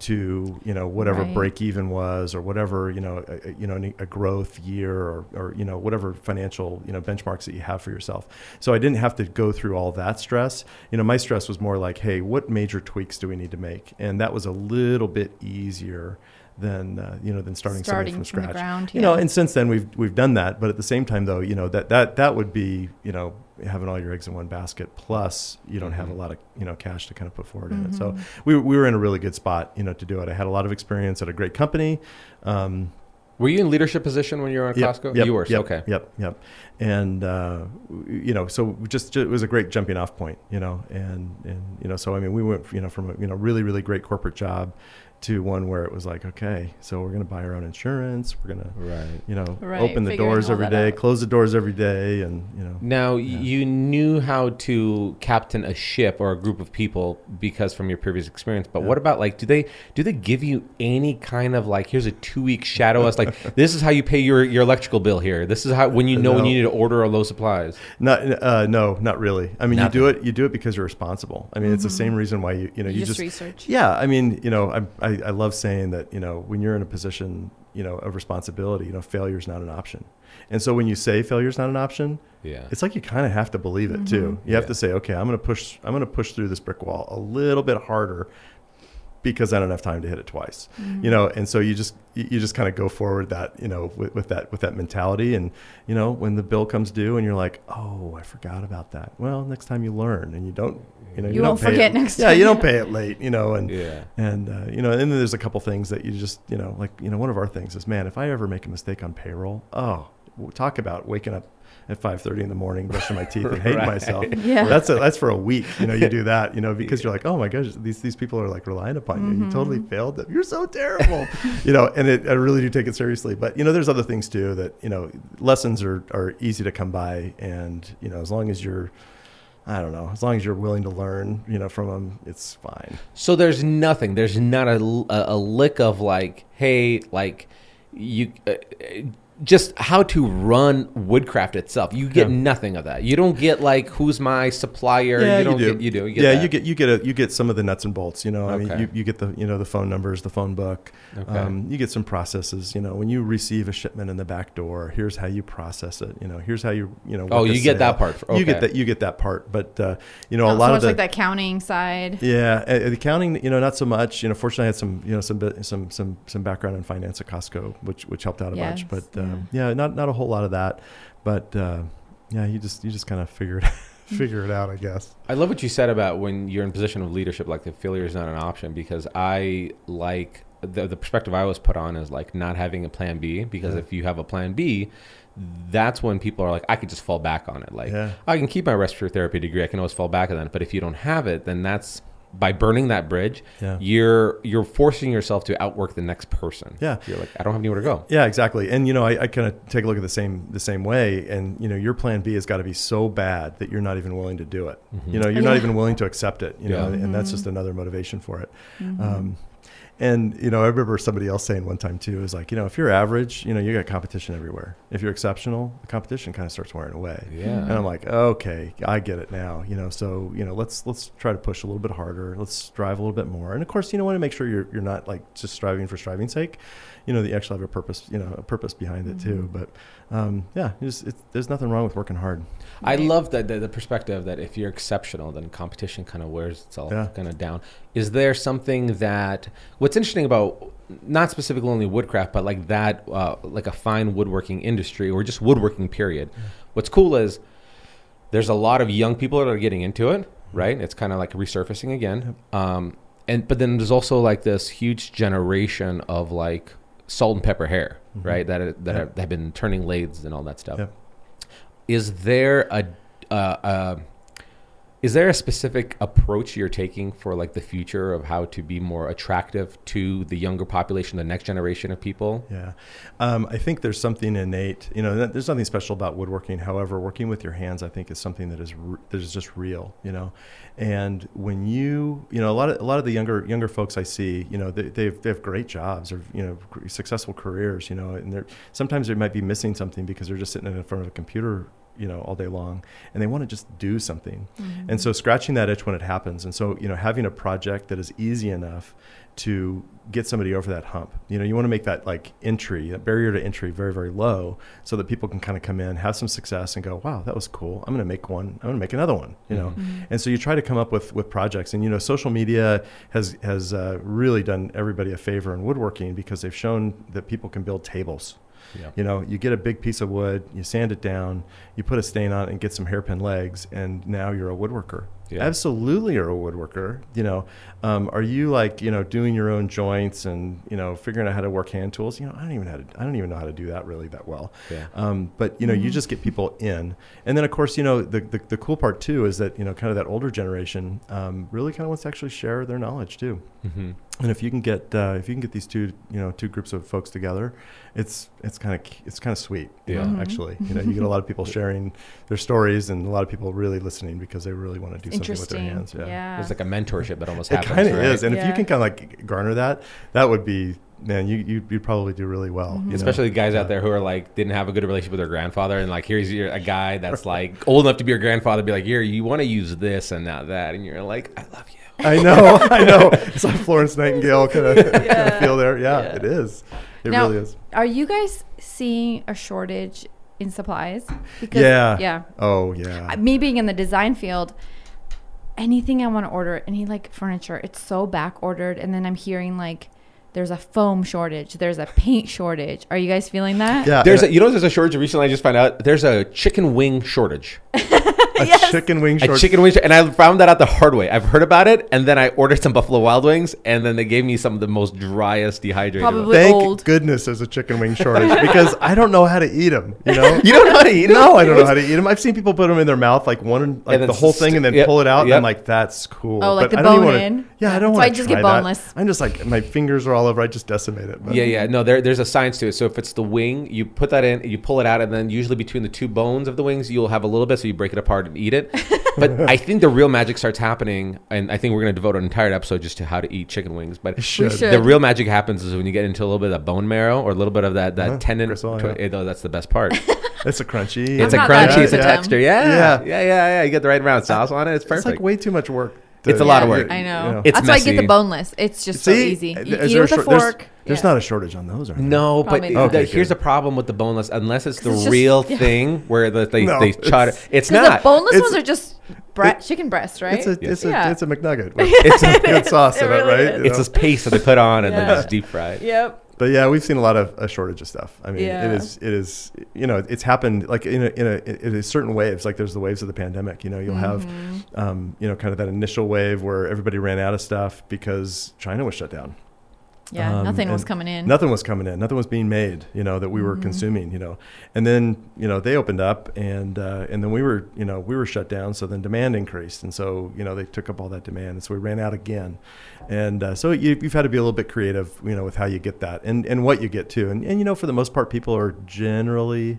to you know whatever Right. break even was or whatever you know a, you know a growth year or, or you know whatever financial you know benchmarks that you have for yourself. So i didn't have to go through all that stress. You know my stress was more like hey what major tweaks do we need to make? And that was a little bit easier than uh, you know than starting, Starting something from from scratch. ground, you know and since then we've we've done that but at the same time though you know that that that would be you know having all your eggs in one basket plus you don't have a Mhm. lot of you know cash to kind of put forward in it so Mhm. we, we were in a really good spot you know to do it i had a lot of experience at a great company um, Were you in leadership position when you were at Yep, Costco? yep, you were. so Yep, okay. Yep. Yep. And uh, you know, so just, ju- it was a great jumping off point. You know, and and you know, so I mean, we went you know from a you know really really great corporate job to one where it was like, okay, so we're gonna buy our own insurance. We're gonna Right. you know Right, open the figuring doors all every that day, out. close the doors every day, and you know. Now Yeah. you knew how to captain a ship or a group of people because from your previous experience. But Yeah. what about like do they do they give you any kind of like here's a two week shadow us like this is how you pay your your electrical bill here. This is how when you know when you need to order a low supplies. Not, uh, no, not really. I mean, Nothing. you do it. You do it because you're responsible. I mean, it's the same reason why you, you know, Mm-hmm. You you, just just, research. Yeah, I mean, you know, I, I, I love saying that. You know, when you're in a position, you know, of responsibility, you know, failure is not an option. And so when you say failure is not an option, Yeah. it's like you kind of have to believe it too. You have Yeah. to say, okay, I'm going to push. I'm going to push through this brick wall a little bit harder because I don't have time to hit it twice. Mm-hmm. You know, and so you just you you just kind of go forward that you know with, with that with that mentality, and you know when the bill comes due and you're like, oh, I forgot about that. Well, next time you learn, and you don't. You know, You don't won't pay forget it. next Yeah, time. you don't pay it late. You know, and Yeah. and uh, you know, and then there's a couple things that you just you know, like you know, one of our things is, man, if I ever make a mistake on payroll, oh, w- talk about waking up at 5:30 in the morning, brushing my teeth, and hating Right. myself. Yeah. that's a, that's for a week. You know, you do that, you know, because you're like, oh my gosh, these these people are like relying upon you. You totally failed them. You're so terrible, you know. And it, I really do take it seriously. But you know, there's other things too that you know, lessons are are easy to come by, and you know, as long as you're I don't know. As long as you're willing to learn, you know, from them, it's fine. So there's nothing. There's not a, a, a lick of like, hey, like you. Uh, just how to run woodcraft itself. You get Yeah. nothing of that. You don't get like who's my supplier. Yeah, you don't get you do. You get yeah, that. you get you get a, you get some of the nuts and bolts. You know, I mean, you, you get the you know the phone numbers, the phone book. Okay. Um, you get some processes. You know, when you receive a shipment in the back door, here's how you process it. You know, here's how you you know. Oh, you get that sale. part. You get that you get that part, but uh, you know Not a lot so of much the like the accounting side. yeah, uh, the accounting, you know, not so much. You know, fortunately, I had some, you know, some some some some background in finance at Costco, which which helped out a bunch. Yes, But um, yeah, not not a whole lot of that. But uh, yeah, you just you just kind of figure it figure it out, I guess. I love what you said about when you're in position of leadership, like the failure is not an option, because I like the, the perspective I was put on is like not having a plan B, because Yeah. if you have a plan B, that's when people are like, I could just fall back on it. Like, Yeah. I can keep my respiratory therapy degree, I can always fall back on that. But if you don't have it, then that's by burning that bridge, Yeah. you're you're forcing yourself to outwork the next person. Yeah. you're like, I don't have anywhere to go. Yeah, exactly. And you know, I, I kind of take a look at the same the same way. And you know, your plan B has got to be so bad that you're not even willing to do it. Mm-hmm. You know, you're not even willing to accept it. You know, Yeah. and that's just mm-hmm. another motivation for it. Mm-hmm. Um, and you know, I remember somebody else saying one time too is like, you know, if you're average, you know, you got competition everywhere. If you're exceptional, the competition kind of starts wearing away. Yeah. And I'm like, okay, I get it now. You know, so you know, let's let's try to push a little bit harder. Let's strive a little bit more. And of course, you know, want to make sure you're you're not like just striving for striving's sake. You know, that you actually have a purpose. You know, a purpose behind it too. But um, yeah, it's, it's, there's nothing wrong with working hard. I love that the, the perspective that if you're exceptional, then competition kind of wears itself Yeah. kind of down. Is there something that what's interesting about not specifically only woodcraft, but like that, uh, like a fine woodworking industry or just woodworking period? What's cool is there's a lot of young people that are getting into it, right? It's kind of like resurfacing again. Um, and but then there's also like this huge generation of like salt and pepper hair, right? That that, Yeah. are, that have been turning lathes and all that stuff Yep. is there a uh, uh, is there a specific approach you're taking for like the future of how to be more attractive to the younger population, the next generation of people? Yeah, um, I think there's something innate. You know, there's nothing special about woodworking. However, working with your hands, I think, is something that is r- that is just real. You know, and when you, you know, a lot of a lot of the younger younger folks I see, you know, they, they've they have great jobs or you know successful careers. You know, and they're sometimes they might be missing something because they're just sitting in front of a computer you know, all day long, and they want to just do something. Mm-hmm. And so scratching that itch when it happens, and so you know, having a project that is easy enough to get somebody over that hump. You know, you want to make that like entry, that barrier to entry very, very low so that people can kind of come in, have some success and go, wow, that was cool. I'm going to make one. I'm going to make another one, you know? And so you try to come up with, with projects and, you know, social media has, has uh, really done everybody a favor in woodworking because they've shown that people can build tables. Yeah. You know, you get a big piece of wood, you sand it down, you put a stain on it and get some hairpin legs, and now you're a woodworker. Yeah. Absolutely, you're a woodworker. You know, um, are you like you know doing your own joints and you know figuring out how to work hand tools? You know, I don't even know how to, I don't even know how to do that really that well. Yeah. Um, but you know, you just get people in, and then of course, you know, the, the the cool part too is that you know, kind of that older generation um, really kind of wants to actually share their knowledge too. Mm-hmm. And if you can get uh, if you can get these two you know two groups of folks together, it's it's kind of it's kind of sweet. you know, Yeah. actually, you know, you get a lot of people sharing their stories and a lot of people really listening because they really want to do something with their hands. Yeah. It's like a mentorship that almost It happens. kind of right? is, and if you can kind of like garner that, that would be man, you you you'd probably do really well. Mm-hmm. you know? Especially guys Yeah. out there who are like didn't have a good relationship with their grandfather, and like here's your, a guy that's like old enough to be your grandfather, be like, here, you want to use this and not that, and you're like, I love you. I know, I know. It's like Florence Nightingale kind of Yeah. feel there. Yeah, Yeah. it is. It now, really is. are you guys seeing a shortage in supplies? Because, Yeah. Yeah. Oh yeah. Me being in the design field, anything I want to order, any like furniture, it's so back ordered. And then I'm hearing like there's a foam shortage, there's a paint shortage. Are you guys feeling that? yeah. There's a, you know, there's a shortage. Recently, I just found out there's a chicken wing shortage. a, Yes. chicken wing A short. chicken wing, short. and I found that out the hard way. I've heard about it, and then I ordered some Buffalo Wild Wings, and then they gave me some of the most driest dehydrated. ones. Probably Thank old. goodness there's a chicken wing shortage because I don't know how to eat them. You know. You don't know how to eat them? No, I don't know how to eat them. I've seen people put them in their mouth, like one, like the whole thing, and then yep, pull it out. And. I'm like, that's cool. Oh, like But the I don't bone wanna- in? Yeah, I don't So want I to just try get that. boneless. I'm just like my fingers are all over. I just decimate it. But Yeah, yeah. No, there, there's a science to it. So if it's the wing, you put that in, you pull it out, and then usually between the two bones of the wings, you'll have a little bit, so you break it apart and eat it. but I think the real magic starts happening, and I think we're going to devote an entire episode just to how to eat chicken wings. But should. should. the real magic happens is when you get into a little bit of that bone marrow or a little bit of that, that Uh-huh. tendon. Gristle, yeah. it- oh, that's the best part. It's a crunchy. it's a not that crunchy, it's a into texture. Yeah, Yeah. yeah, yeah, yeah. You get the right amount of sauce on it. It's perfect. It's like way too much work. It's a lot of work. I know. You know. It's That's why I get messy. the boneless. It's just so See, easy. You is eat there with a shor- there's- fork. There's, Yeah. not a shortage on those, are there? No, but Probably not. the- Okay, here's good. the problem with the boneless. Unless it's the it's just- real yeah. thing where the, they No, they char it. it's- It's Because not. the boneless It's- ones are just bre- it- chicken breast, right? It's a it's Yeah. a it's a McNugget. With It's a- good sauce It in it, really right? is. You it's know? this paste that they put on and then Yeah. just deep fry it. Yep. But yeah, we've seen a lot of a shortage of stuff. I mean, Yeah. it is it is you know it's happened like in a, in a in a certain waves. Like there's the waves of the pandemic. You know, you'll have Mm-hmm. um, you know kind of that initial wave where everybody ran out of stuff because China was shut down. Yeah. Um, nothing was coming in. Nothing was coming in. Nothing was being made. You know that we were consuming. You know, and then you know they opened up, and uh, and then we were you know we were shut down. So then demand increased, and so you know they took up all that demand, and so we ran out again. And uh, so you, you've had to be a little bit creative, you know, with how you get that and and what you get too. And and you know for the most part, people are generally.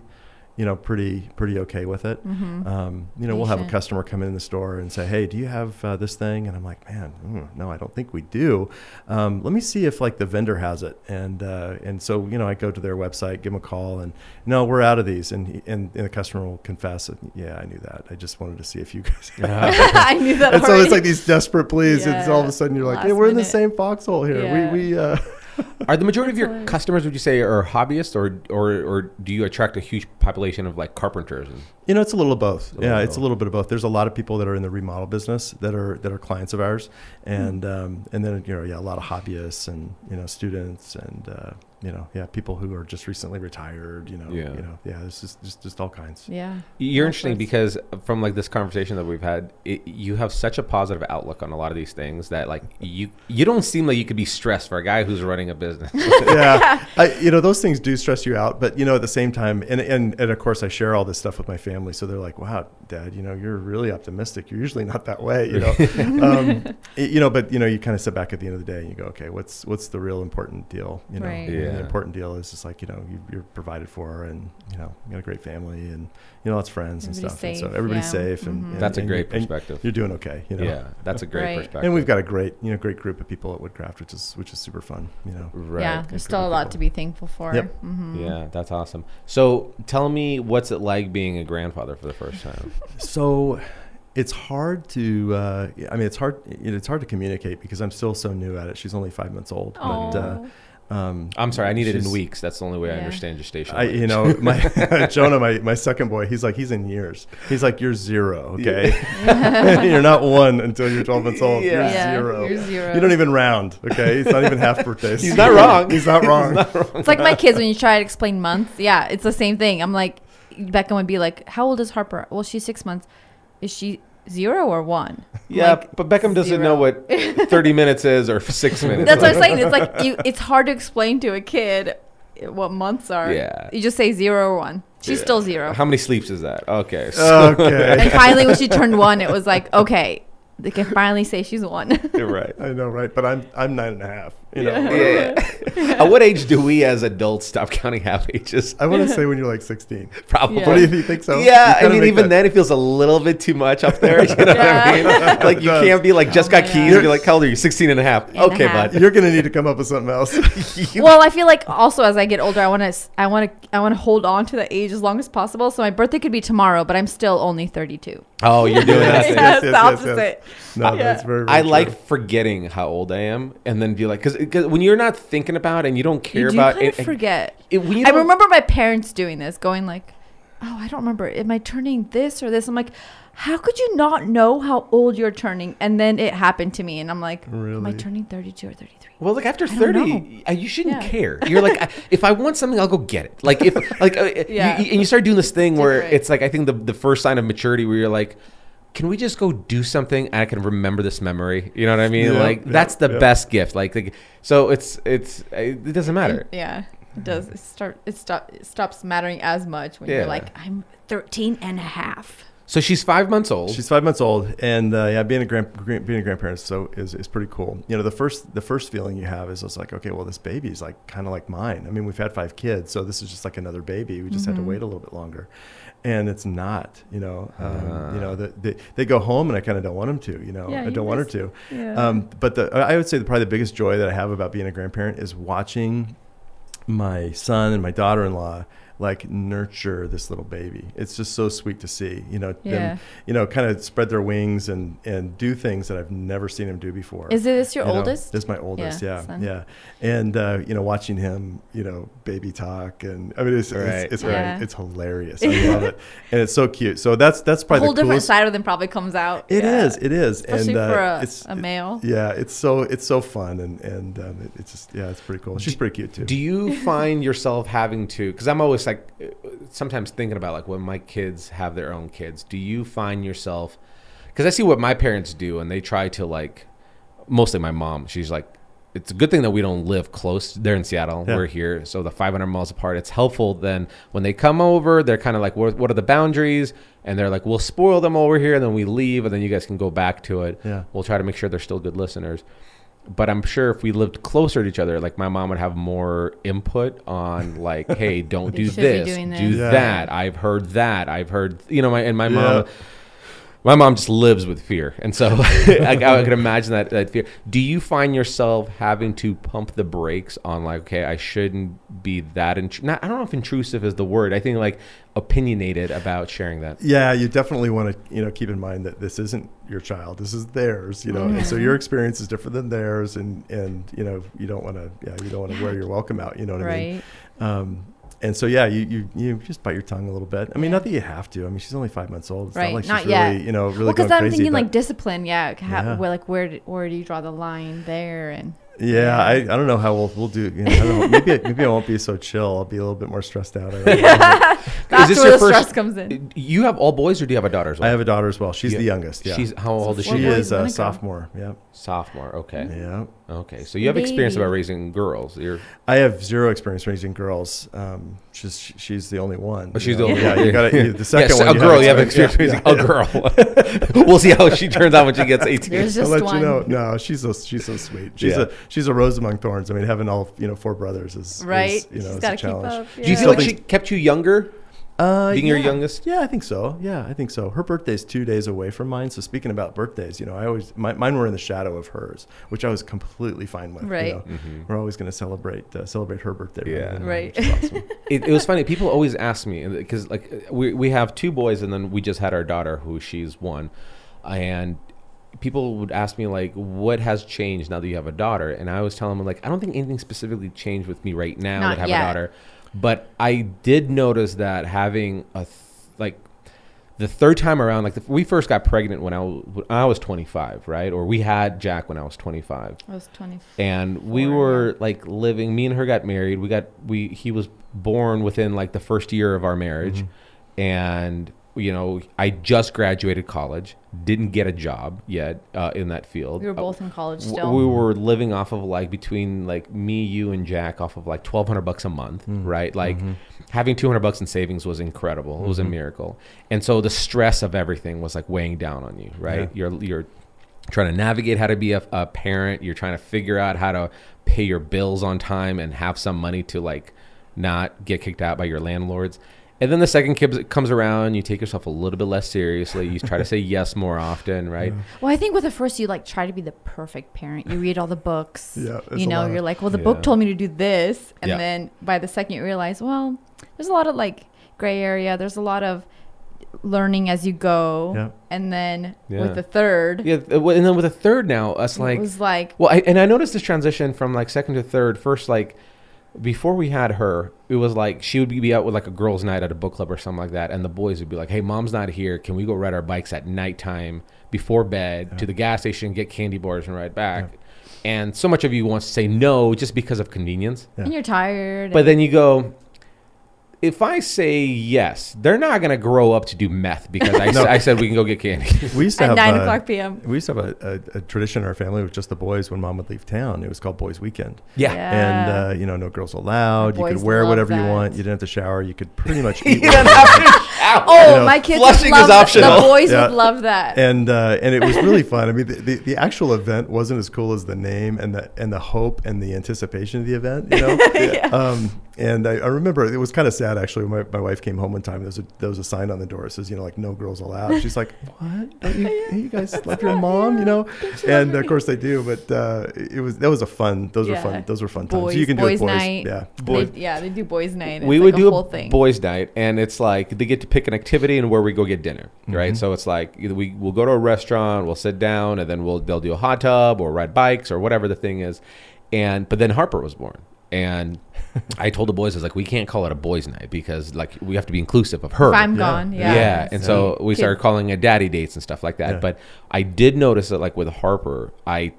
You know, pretty pretty okay with it. Um, you know, we'll have a customer come in the store and say, "Hey, do you have uh, this thing?" And I'm like, "Man, mm, no, I don't think we do. Um, let me see if like the vendor has it." And uh, and so you know, I go to their website, give them a call, and no, we're out of these. And he, and, and the customer will confess, "Yeah, I knew that. I just wanted to see if you guys." Yeah. I knew that and so it's like these desperate pleas. and It's all of a sudden you're like, Last "Hey, we're in the same foxhole here. Yeah. We we." Uh, Are the majority of your hilarious. customers, would you say, are hobbyists, or or or do you attract a huge population of like carpenters? And, You know, it's a little of both. a little yeah, of it's a little bit of both. There's a lot of people that are in the remodel business that are that are clients of ours, and um, and then you know, yeah, a lot of hobbyists and you know, students and uh, you know, yeah, people who are just recently retired. You know, Yeah. you know, yeah, it's just just, just all kinds. yeah. You're All interesting sorts. because from like this conversation that we've had, it, you have such a positive outlook on a lot of these things that like you you don't seem like you could be stressed for a guy who's running a business. yeah, I, you know those things do stress you out, but you know at the same time, and, and and of course I share all this stuff with my family, so they're like, "Wow, Dad, you know you're really optimistic. You're usually not that way, you know." um, y- you know, but you know you kind of sit back at the end of the day and you go, "Okay, what's what's the real important deal?" You know, Right. And Yeah. the important deal is just like you know you, you're provided for, and you know you got a great family, and you know lots of friends and Everybody's stuff, and so everybody's yeah. safe, and, Mhm. and- That's a great and perspective. You're doing okay, you know. Yeah, that's a great Right. perspective. And we've got a great, you know, great group of people at Woodcraft, which is which is super fun, you know. right. Yeah. There's still a lot people. to be thankful for. Yep. Mhm. Yeah, that's awesome. So tell tell me what's it like being a grandfather for the first time. So it's hard to. Uh, I mean, it's hard. It's hard to communicate because I'm still so new at it. She's only five months old, but uh, Aw. Um, I'm sorry, I need it in weeks. That's the only way I Yeah. understand gestation. I, you know, my Jonah, my, my second boy, he's like, he's in years. He's like, you're zero, okay? you're not one until you're 12 months old. You're Yeah, 0 you're zero. You don't even round, okay? It's not even half birthdays. He's not wrong. he's not wrong. It's like my kids when you try to explain months. Yeah, it's the same thing. I'm like, Beckham would be like, "How old is Harper?" Well, she's six months. Is she zero or one? Yeah, like, but Beckham doesn't zero. know what 30 minutes is or six minutes. That's what I'm saying. It's like you, it's hard to explain to a kid what months are. Yeah. You just say zero or one. She's Yeah. still zero. How many sleeps is that? Okay. So, Okay. and finally, when she turned one, it was like, okay, they can finally say she's one. you're right. I know, right? But I'm I'm nine and a half. You know, Yeah. At what age do we as adults stop counting half ages? I want to say when you're like 16. Probably. Yeah. What do you, you think so? Yeah, I mean, even that- then, it feels a little bit too much up there. You know what I mean? Like, you can't be like, just Oh got my keys, gosh. and be like, how old are you? 16 and a half. And a okay, half. bud. You're gonna need to come up with something else. well, I feel like also as I get older, I want to, I want to, I want to hold on to the age as long as possible. So my birthday could be tomorrow, but I'm still only 32. Oh, you're doing that. Yes, thing. yes, the yes, yes, opposite. no, Yeah. that's very. very I true. like forgetting how old I am, and then be like, because when you're not thinking about it and you don't care You do about kind it, of forget. it- when you I remember my parents doing this, going like, "Oh, I don't remember. Am I turning this or this?" I'm like, "How could you not know how old you're turning?" And then it happened to me, and I'm like, really? "Am I turning 32 or 33?" Well, like after I thirty, uh, you shouldn't Yeah. care. You're like, if I want something, I'll go get it. Like if, like, uh, Yeah. you, and you start doing this thing where Different. it's like, I think the the first sign of maturity where you're like, can we just go do something and I can remember this memory? You know what I mean? Yeah, like yeah, that's the yeah. best gift. Like, like, so it's it's it doesn't matter. Yeah, it does. It start. It stop. It stops mattering as much when Yeah. you're like, "I'm 13 and a half." So she's five months old. She's five months old, and uh, yeah, being a grand, grand being a grandparent is so is, is pretty cool. You know, the first the first feeling you have is it's like, okay, well, this baby's like kind of like mine. I mean, we've had five kids, so this is just like another baby. We just had to wait a little bit longer, and it's not. You know, um, you know, the, they they go home, and I kind of don't want them to. You know, Yeah, I you don't want her to. Yeah. Um, but the I would say the, probably the biggest joy that I have about being a grandparent is watching my son and my daughter-in-law like nurture this little baby. It's just so sweet to see, you know, Yeah. them, you know, kind of spread their wings and and do things that I've never seen him do before. Is this your You know, oldest? This is my oldest, Yeah, yeah, yeah. And uh, you know, watching him, you know, baby talk, and I mean, it's Right. it's it's, Yeah. it's hilarious. I love it, and it's so cute. So that's that's A probably whole the different coolest. side of them probably comes out. It Yeah. is, it is, Especially and uh, for a- it's a male. yeah, it's so it's so fun, and and um, it, it's just yeah, it's pretty cool. She's pretty cute too. Do you find yourself having to? Because I'm always like, uh, sometimes thinking about like when my kids have their own kids. Do you find yourself? Because I see what my parents do, and they try to like, mostly my mom. She's like, it's a good thing that we don't live close. They're in Seattle. Yeah. We're here, so the 500 miles apart. It's helpful. Then when they come over, they're kind of like, what, what are the boundaries? And they're like, we'll spoil them over here, and then we leave, and then you guys can go back to it. Yeah. We'll try to make sure they're still good listeners but I'm sure if we lived closer to each other, like my mom would have more input on like, hey, don't do should be this, do. Yeah. that. I've heard that. I've heard, you know, my and my Yeah. mom. My mom just lives with fear, and so I, I could imagine that, that fear. Do you find yourself having to pump the brakes on like, okay, I shouldn't be that? Int- not, I don't know if intrusive is the word. I think like opinionated about sharing that. Yeah, you definitely want to, you know, keep in mind that this isn't your child. This is theirs, you know, and Mm-hmm. so your experience is different than theirs, and and you know, you don't want to, yeah, you don't want to wear your welcome out. You know what I mean? Right. Um, and so yeah, you, you you just bite your tongue a little bit. I mean, Yeah. not that you have to. I mean, she's only five months old. It's Right, not like she's not really, yet. you know, really well, because I'm crazy. thinking like discipline. Yeah, ha- Yeah. where like where do, where do you draw the line there? And yeah, I, I don't know how we'll we'll do. You know, I know. Maybe maybe I won't be so chill. I'll be a little bit more stressed out. I, don't know. that's this where your the first- stress comes in. You have all boys, or do you have a daughter as well? I have a daughter as well. She's Yeah. the youngest. Yeah, She's how old is she she? is a a sophomore. Yeah, Sophomore. Okay. yeah. Okay. So you have experience about raising girls. You're I have zero experience raising girls. Um, she's she's the only one. Oh, she's know? the only yeah, one. You got you, the second yes, one. a girl. you have experience yeah, raising yeah, a girl. we'll see how she turns out when she gets 18. There's I'll just let one. you know. No, she's so she's so sweet. She's Yeah. a she's a rose among thorns. I mean, having all you know four brothers is Right. Is, you know, She's is a challenge. Do you yeah. feel like she kept you younger? Uh, Being your youngest? Yeah, I think so. Yeah, I think so. Her birthday's two days away from mine. So speaking about birthdays, you know, I always my, mine were in the shadow of hers, which I was completely fine with. you Right. know. We're always going to celebrate uh, celebrate her birthday. Yeah. than mine, Right. awesome. it, it was funny. People always ask me because like we we have two boys and then we just had our daughter who she's one, and people would ask me like, what has changed now that you have a daughter? And I always tell them like, I don't think anything specifically changed with me right now Not that I have yet. a daughter, but I did notice that having a th- like the third time around, like the, we first got pregnant when I was, when I was 25, right? Or we had Jack when I was 25 I was 25. and we were like living me and her got married we got we he was born within like the first year of our marriage mm-hmm. and you know i just graduated college didn't get a job yet uh, in that field We were both in college W- still. we were living off of like between like me you and jack off of like 1200 bucks a month Mm. right like Mm-hmm. having 200 bucks in savings was incredible it was a miracle and so the stress of everything was like weighing down on you right Yeah. you're you're trying to navigate how to be a, a parent you're trying to figure out how to pay your bills on time and have some money to like not get kicked out by your landlords and then the second kid comes around you take yourself a little bit less seriously you try to say yes more often right Well, I think with the first, you like try to be the perfect parent. You read all the books. Yeah, You know, you're like, well, the Yeah. book told me to do this, and Yeah. then by the second you realize, well, there's a lot of like gray area. There's a lot of learning as you go, Yeah. and then Yeah. with the third, yeah and then with a third now us it like was like, Well, I, and I noticed this transition from like second to third. First, like before we had her, it was like she would be- be out with like a girls' night at a book club or something like that, and the boys would be like, "Hey, mom's not here. Can we go ride our bikes at nighttime before bed to the gas station, get candy bars, and ride back?" And so much of you wants to say no just because of convenience, Yeah. and you're tired. but then you go. If I say yes, they're not gonna grow up to do meth because I, s- No. I said we can go get candy. We used to at have nine uh, o'clock p.m. We used to have a, a, a tradition in our family with just the boys when mom would leave town. It was called Boys Weekend. Yeah. And, uh, you know, no girls allowed. You could wear love whatever you want. You didn't have to shower. You could pretty much eat You whatever don't have wanted. to shower. Oh, you know, my kids flushing would is love optional. The boys Yeah. would love that. and uh, and it was really fun. I mean, the, the, the actual event wasn't as cool as the name and the and the hope and the anticipation of the event. You know, um, and I, I remember it was kind of sad actually. When my, my wife came home one time, there was a there was a sign on the door that says, you know, like no girls allowed. She's like, what? Don't you, hey, you guys love your mom? You know, and of course they do. But uh, it was that was a fun. Those were fun. Those were fun times. boys, So you can do boys it, boys. night. Yeah, They, yeah, they do boys night. we would like do a a thing. boys' night, and it's like they get to pick an activity and where we go get dinner, Mm-hmm. right? So it's like either we we'll go to a restaurant, we'll sit down, and then we'll they'll do a hot tub or ride bikes or whatever the thing is, and but then Harper was born, and I told the boys I was like we can't call it a boys' night because like we have to be inclusive of her. If I'm Yeah. gone, yeah, yeah. and so we Kid- started calling it daddy dates and stuff like that. Yeah. But I did notice that like with Harper, I I-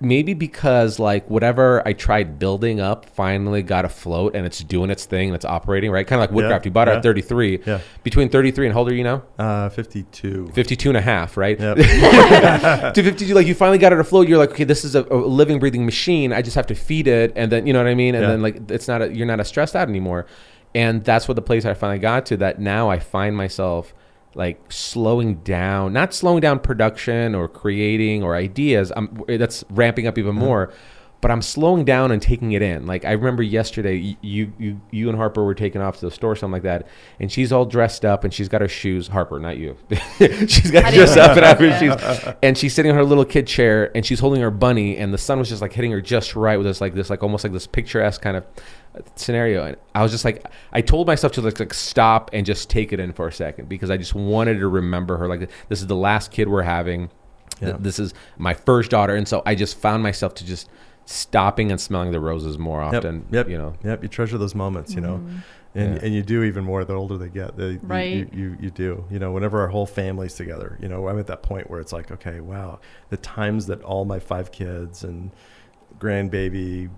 maybe because like whatever I tried building up finally got afloat and it's doing its thing and it's operating right, kind of like Woodcraft. You bought it at 33. Yeah. Between 33 and how old are you now? uh, fifty-two. 52 and a half, right? Yep. to 52, like you finally got it afloat. You're like, okay, this is a, a living, breathing machine. I just have to feed it, and then you know what I mean. And Yeah. then like it's not, a, you're not as stressed out anymore. And that's what the place I finally got to. That now I find myself like slowing down, not slowing down production or creating or ideas. I'm that's ramping up even uh-huh. more. But I'm slowing down and taking it in. Like I remember yesterday, you you you and Harper were taking off to the store, something like that, and she's all dressed up and she's got her shoes. Harper, not you. she's got dressed up and have her shoes, and she's sitting on her little kid chair and she's holding her bunny, and the sun was just like hitting her just right with this like this like almost like this picturesque kind of uh, scenario. And I was just like, I told myself to like, like stop and just take it in for a second because I just wanted to remember her. Like this is the last kid we're having. Yeah. This is my first daughter, and so I just found myself to just stopping and smelling the roses more often. Yep. You know. Yep. You treasure those moments. You know. Mm-hmm. And, Yeah. and you do even more the older they get. They, you- Right. You, you, you do. You know, whenever our whole family's together, you know, I'm at that point where it's like, okay, wow, the times that all my five kids and grandbaby,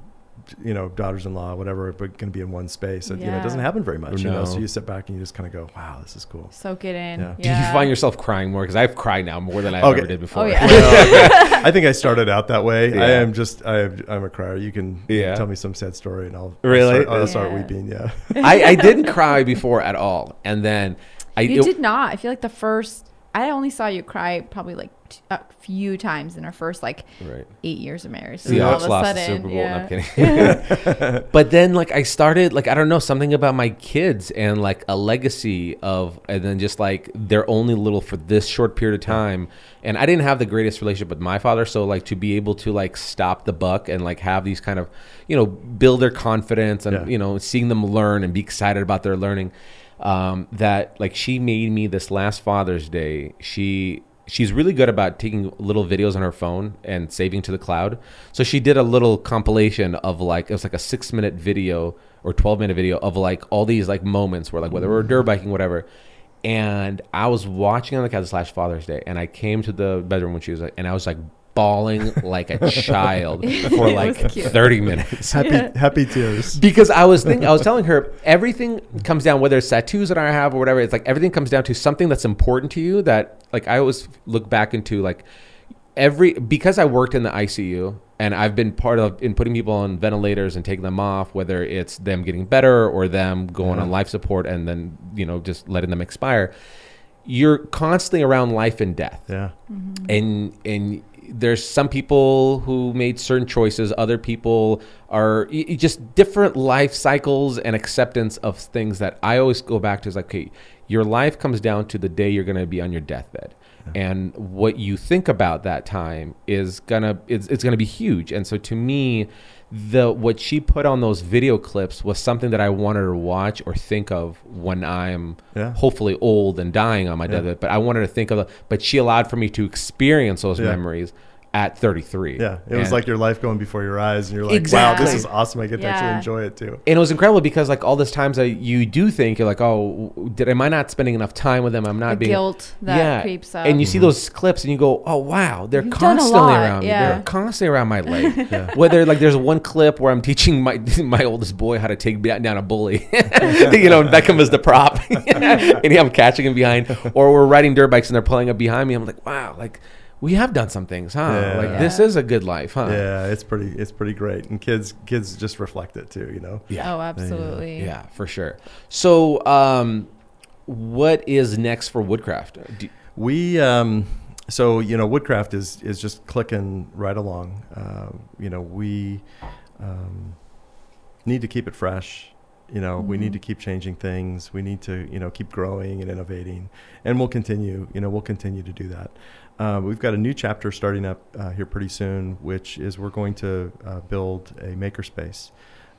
you know, daughters-in-law, whatever, but going to be in one space. It, You know, it doesn't happen very much. You know, so you sit back and you just kind of go, wow, this is cool. Soak it in. Yeah. Yeah. Do you find yourself crying more? Because I've cried now more than I Okay. ever did before. Oh yeah. I think I started out that way. I am just, I, I'm a crier. You can Yeah. tell me some sad story and I'll, Really? I'll start, I'll start Yeah. weeping. Yeah. I, I didn't cry before at all, and then I You it- did not. I feel like the first. I only saw you cry probably like t- a few times in our first like Right. eight years of marriage. See, And all Alex of a lost the sudden, Super Bowl. No. I'm kidding. but then, like, I started, like, I don't know, something about my kids and like a legacy of, and then just like they're only little for this short period of time. And I didn't have the greatest relationship with my father, so like to be able to like stop the buck and like have these kind of, you know, build their confidence and Yeah. you know seeing them learn and be excited about their learning. Um, that like she made me this last Father's Day. She she's really good about taking little videos on her phone and saving to the cloud. So she did a little compilation of like it was like a six minute video or twelve minute video of like all these like moments where like whether we're dirt biking whatever. And I was watching on the couch slash Father's Day, and I came to the bedroom when she was like, and I was like bawling like a child for like thirty minutes Happy happy tears. because I was thinking, I was telling her everything comes down whether it's tattoos that I have or whatever. It's like everything comes down to something that's important to you. That like I always look back into like every because I worked in the ICU and I've been part of in putting people on ventilators and taking them off, whether it's them getting better or them going on life support and then you know just letting them expire. You're constantly around life and death Yeah. and and there's some people who made certain choices. Other people are just different life cycles and acceptance of things that i always go back to is like okay your life comes down to the day you're going to be on your deathbed. And what you think about that time is gonna it's, it's gonna be huge. And so to me the what she put on those video clips was something that i wanted to watch or think of when i'm Yeah. hopefully old and dying on my Yeah. deathbed but i wanted to think of it but she allowed for me to experience those Yeah. memories at 33 Yeah. It was And- like your life going before your eyes, and you're like, wow, this is awesome. I get to actually enjoy it too. and it was incredible because like all those times that you do think you're like oh did am i not spending enough time with them i'm not The being guilt that creeps up. and you see those clips and you go oh wow they're You've constantly lot, around me yeah. they're constantly around my leg whether like there's one clip where i'm teaching my my oldest boy how to take down a bully you know and beckham is the prop and i'm catching him behind or we're riding dirt bikes and they're pulling up behind me i'm like wow like we have done some things huh Yeah. like this is a good life huh Yeah, it's pretty it's pretty great, and kids kids just reflect it too. You know. yeah Oh, absolutely. Yeah, for sure. So, um, what is next for Woodcraft? Do, We, um, so you know, Woodcraft is is just clicking right along. Uh, you know, we um, need to keep it fresh. You know, we need to keep changing things. We need to, you know, keep growing and innovating, and we'll continue. You know, we'll continue to do that. Uh, we've got a new chapter starting up uh, here pretty soon, which is we're going to uh, build a makerspace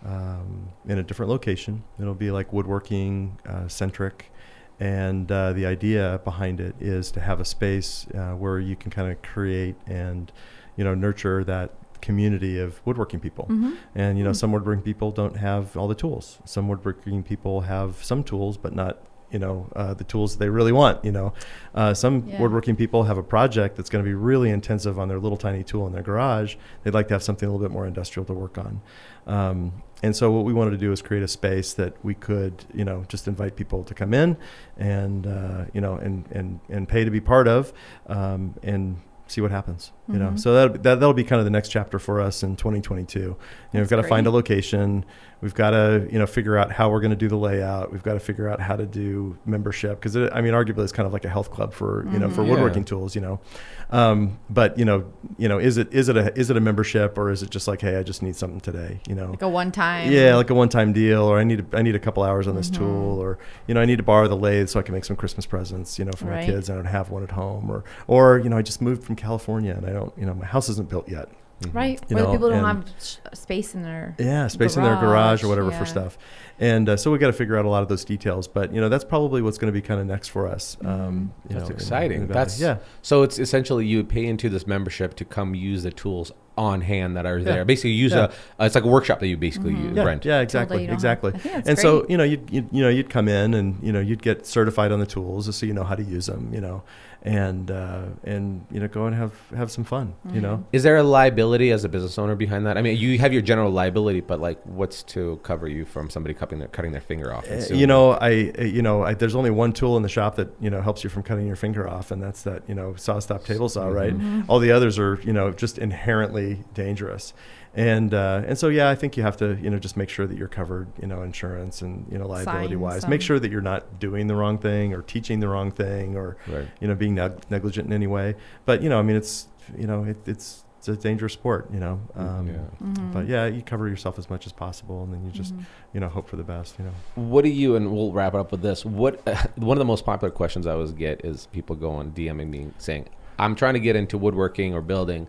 um, in a different location. It'll be like woodworking uh, centric. And uh, the idea behind it is to have a space uh, where you can kind of create and, you know, nurture that community of woodworking people. Mm-hmm. And you know, some woodworking people don't have all the tools. Some woodworking people have some tools, but not you know uh, the tools they really want. You know, uh, some Yeah. woodworking people have a project that's going to be really intensive on their little tiny tool in their garage. They'd like to have something a little bit more industrial to work on. Um, and so what we wanted to do is create a space that we could, you know, just invite people to come in and, uh, you know, and, and, and pay to be part of, um, and see what happens, you know? Mhm. So that, that, that'll be kind of the next chapter for us in 2022. You know, we've got to find a location. We've got to, you know, figure out how we're going to do the layout. We've got to figure out how to do membership. Cause I mean, arguably it's kind of like a health club for, you know, for Mhm. Yeah. woodworking tools, you know? Um, but you know, you know, is it, is it a, is it a membership or is it just like, Hey, I just need something today, you know? Like a one time. Yeah, like a one-time deal, or I need a, I need a couple hours on this Mhm. tool, or you know I need to borrow the lathe so I can make some Christmas presents, you know, for my kids. I don't have one at home, or or you know I just moved from California and I don't, you know, my house isn't built yet. Right. You Where know, people don't have space in their. Yeah, space in their garage Garage, or whatever yeah. for stuff, and uh, so we got to figure out a lot of those details. But you know that's probably what's going to be kind of next for us. Um, you That's know, exciting. in Nevada. That's- yeah, so it's essentially you pay into this membership to come use the tools on hand that are there. Yeah. Basically, use Yeah. a. Uh, it's like a workshop that you basically Mhm. use, yeah, rent. yeah, exactly, you exactly. have. I think that's and so you know you'd, you'd you know you'd come in and you know you'd get certified on the tools so you know how to use them you know and uh, and you know go and have have some fun you know Is there a liability as a business owner behind that? I mean, you have your general liability, but like, what's to cover you from somebody cutting their cutting their finger off. Uh, you know, I uh, you know, I, there's only one tool in the shop that you know helps you from cutting your finger off, and that's that you know SawStop table saw, right? All the others are you know just inherently dangerous, and uh, and so yeah, I think you have to you know just make sure that you're covered, you know, insurance and you know liability wise. some. Make sure that you're not doing the wrong thing or teaching the wrong thing or Right. you know being neg- negligent in any way. But you know, I mean, it's you know it, it's it's a dangerous sport, you know. Um, Yeah. Mm-hmm. But yeah, you cover yourself as much as possible, and then you just you know hope for the best, you know. What do you and we'll wrap it up with this. What one of the most popular questions I always get is people going DMing me saying, "I'm trying to get into woodworking or building.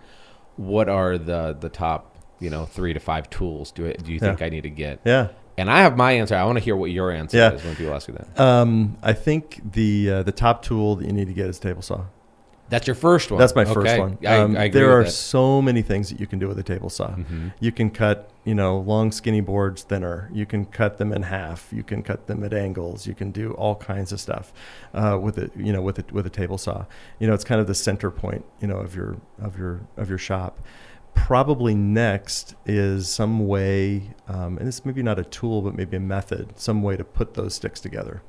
What are the the top you know three to five tools do it, do you Yeah. think I need to get?" Yeah. And I have my answer. I want to hear what your answer Yeah. is when people ask you that. Um, I think the uh, the top tool that you need to get is table saw. That's your first one. That's my first one. I, Um, I agree there are that. so many things that you can do with a table saw. Mhm. You can cut, you know, long skinny boards thinner. You can cut them in half. You can cut them at angles. You can do all kinds of stuff uh, with it, you know, with it with a table saw. You know, it's kind of the center point, you know, of your of your of your shop. Probably next is some way, um, and it's maybe not a tool, but maybe a method, some way to put those sticks together.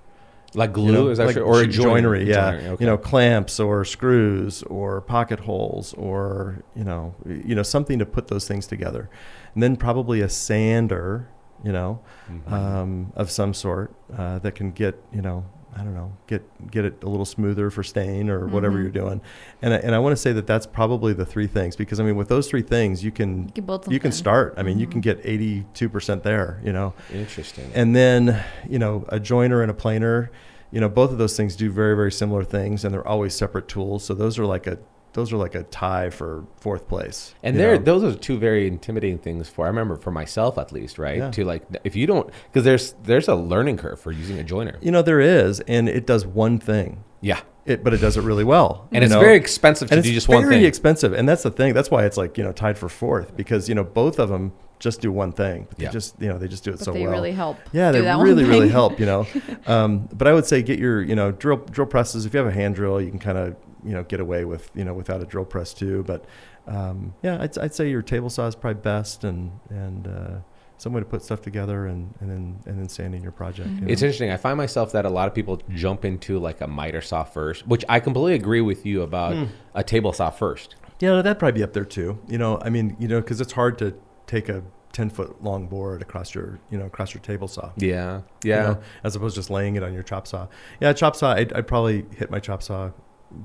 Like glue You know, is that like true? or a joinery? yeah. Joinery, okay. You know, clamps or screws or pocket holes or you know, you know, something to put those things together, and then probably a sander, you know, Mhm. um, of some sort uh, that can get you know, I don't know, get get it a little smoother for stain or whatever Mhm. you're doing, and I, and I want to say that that's probably the three things because I mean, with those three things, you can You can build you can start. I mean, you Mhm. can get 82 percent there, you know. Interesting. And then, you know, a joiner and a planer, you know, both of those things do very, very similar things, and they're always separate tools. So those are like a those are like a tie for fourth place. And there, those are two very intimidating things for. I remember for myself at least, right? Yeah. To like, if you don't, because there's there's a learning curve for using a joiner. you know, there is, and it does one thing, Yeah, it, but it does it really well. and it's know? very expensive to and do it's just very one thing. expensive, and that's the thing. That's why it's like you know tied for fourth because you know both of them just do one thing. But Yeah. They just you know they just do it But so they well. They really help. Yeah, do they that really, really help. You know, um, but I would say get your, you know, drill drill presses. If you have a hand drill, you can kind of, you know, get away with, you know, without a drill press too. But um, yeah, I'd, I'd say your table saw is probably best, and and uh, some way to put stuff together, and and then and then sanding your project. you It's interesting. I find myself that a lot of people jump into like a miter saw first, which I completely agree with you about Hmm. a table saw first. yeah, that'd probably be up there too. You know, I mean, you know, because it's hard to take a ten foot long board across your, you know, across your table saw. Yeah, you yeah. know, as opposed to just laying it on your chop saw. Yeah, chop saw. I'd, I'd probably hit my chop saw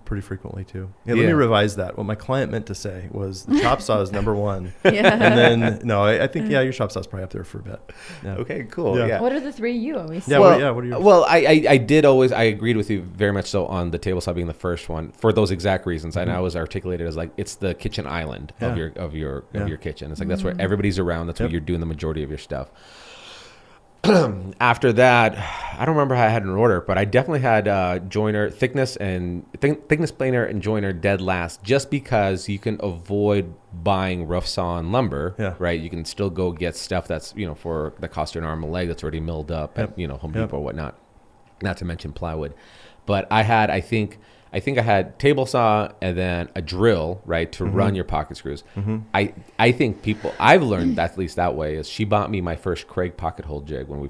pretty frequently too. Yeah, let me revise that. What my client meant to say was the chop saw is number one, Yeah. and then no, I, I think yeah, your chop saw is probably up there for a bit. Yeah. Okay, cool. Yeah. Yeah. What are the three you always? Yeah, say? what- well, yeah, what are yours? well, I, I, I did always I agreed with you very much so on the table saw being the first one for those exact reasons, and I was articulated as like it's the kitchen island of Mm-hmm. Your of your Yeah. of your kitchen. It's like that's where everybody's around. That's where you're doing the majority of your stuff. After that, I don't remember how I had an order, but I definitely had uh, joiner thickness and th- thickness planer and joiner dead last, just because you can avoid buying rough sawn lumber. Yeah. Right, you can still go get stuff that's you know for the cost of an arm and leg that's already milled up Yep. at you know Home Yep. Depot or whatnot. Not to mention plywood, but I had I think I think I had table saw and then a drill right to Mm-hmm. run your pocket screws. I I think people I've learned that at least that way is she bought me my first Kreg pocket hole jig when we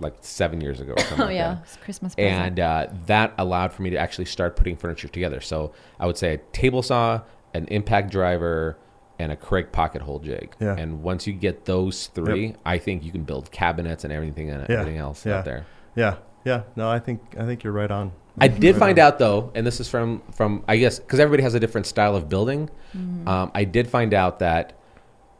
like seven years ago. Or something Oh like yeah, that it's Christmas present. and uh, that allowed for me to actually start putting furniture together. So I would say a table saw, an impact driver, and a Kreg pocket hole jig. Yeah. And once you get those three, I think you can build cabinets and everything and Yeah. everything else Yeah. out there. Yeah, yeah. No, I think I think you're right on. I did Right find on. out though, and this is from from I guess because everybody has a different style of building. Um, I did find out that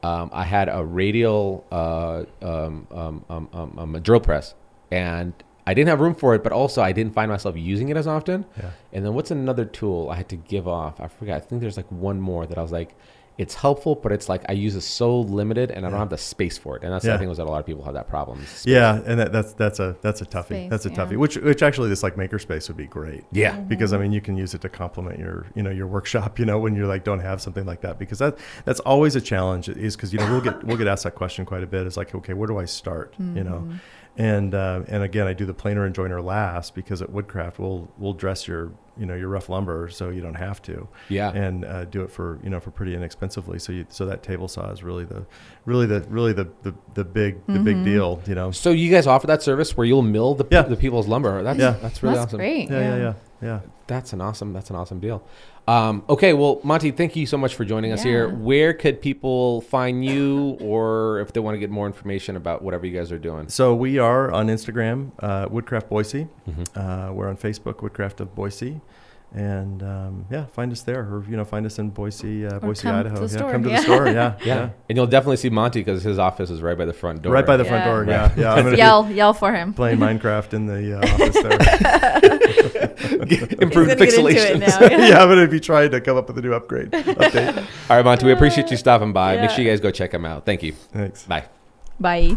um, I had a radial uh, um, um, um, um, um, a drill press, and I didn't have room for it, but also I didn't find myself using it as often. Yeah. And then what's another tool I had to give off? I forgot. I think there's like one more that I was like, it's helpful, but it's like I use it so limited, and I don't have the space for it. And that's Yeah. the thing was that a lot of people have that problem. Yeah, and that, that's that's a that's a toughie. Space, that's a yeah. toughie. Which which actually this like makerspace would be great. Yeah. because I mean you can use it to complement your you know your workshop you know when you're like don't have something like that because that that's always a challenge is because you know we'll get we'll get asked that question quite a bit is like okay where do I start you know and uh, and again I do the planer and joiner last because at Woodcraft we'll we'll dress your you know your rough lumber, so you don't have to. Yeah. and uh, do it for you know for pretty inexpensively. So you, so that table saw is really the really the really the the, the big the big deal. You know. So you guys offer that service where you'll mill the, Yeah. the people's lumber. That's Yeah. that's really That's awesome. great. Yeah, yeah, yeah, yeah. That's an awesome. That's an awesome deal. Um, okay, well, Monty, thank you so much for joining us here. Where could people find you, or if they want to get more information about whatever you guys are doing? So we are on Instagram, uh, Woodcraft Boise. Mm-hmm. Uh, we're on Facebook, Woodcraft of Boise, and um, yeah, find us there, or you know, find us in Boise, uh, Boise, come to Idaho. the yeah, store, come to yeah. the store. Yeah, Yeah. and you'll definitely see Monty because his office is right by the front door. right by the front Yeah. door. Right. Yeah, yeah. I'm gonna Yell, yell for him. playing Minecraft in the uh, office there. improved get into pixelation. it now. yeah, I'm gonna be trying to come up with a new upgrade update. All right, Monty, we appreciate you stopping by. Make sure you guys go check him out. Thank you. Thanks. Bye. Bye.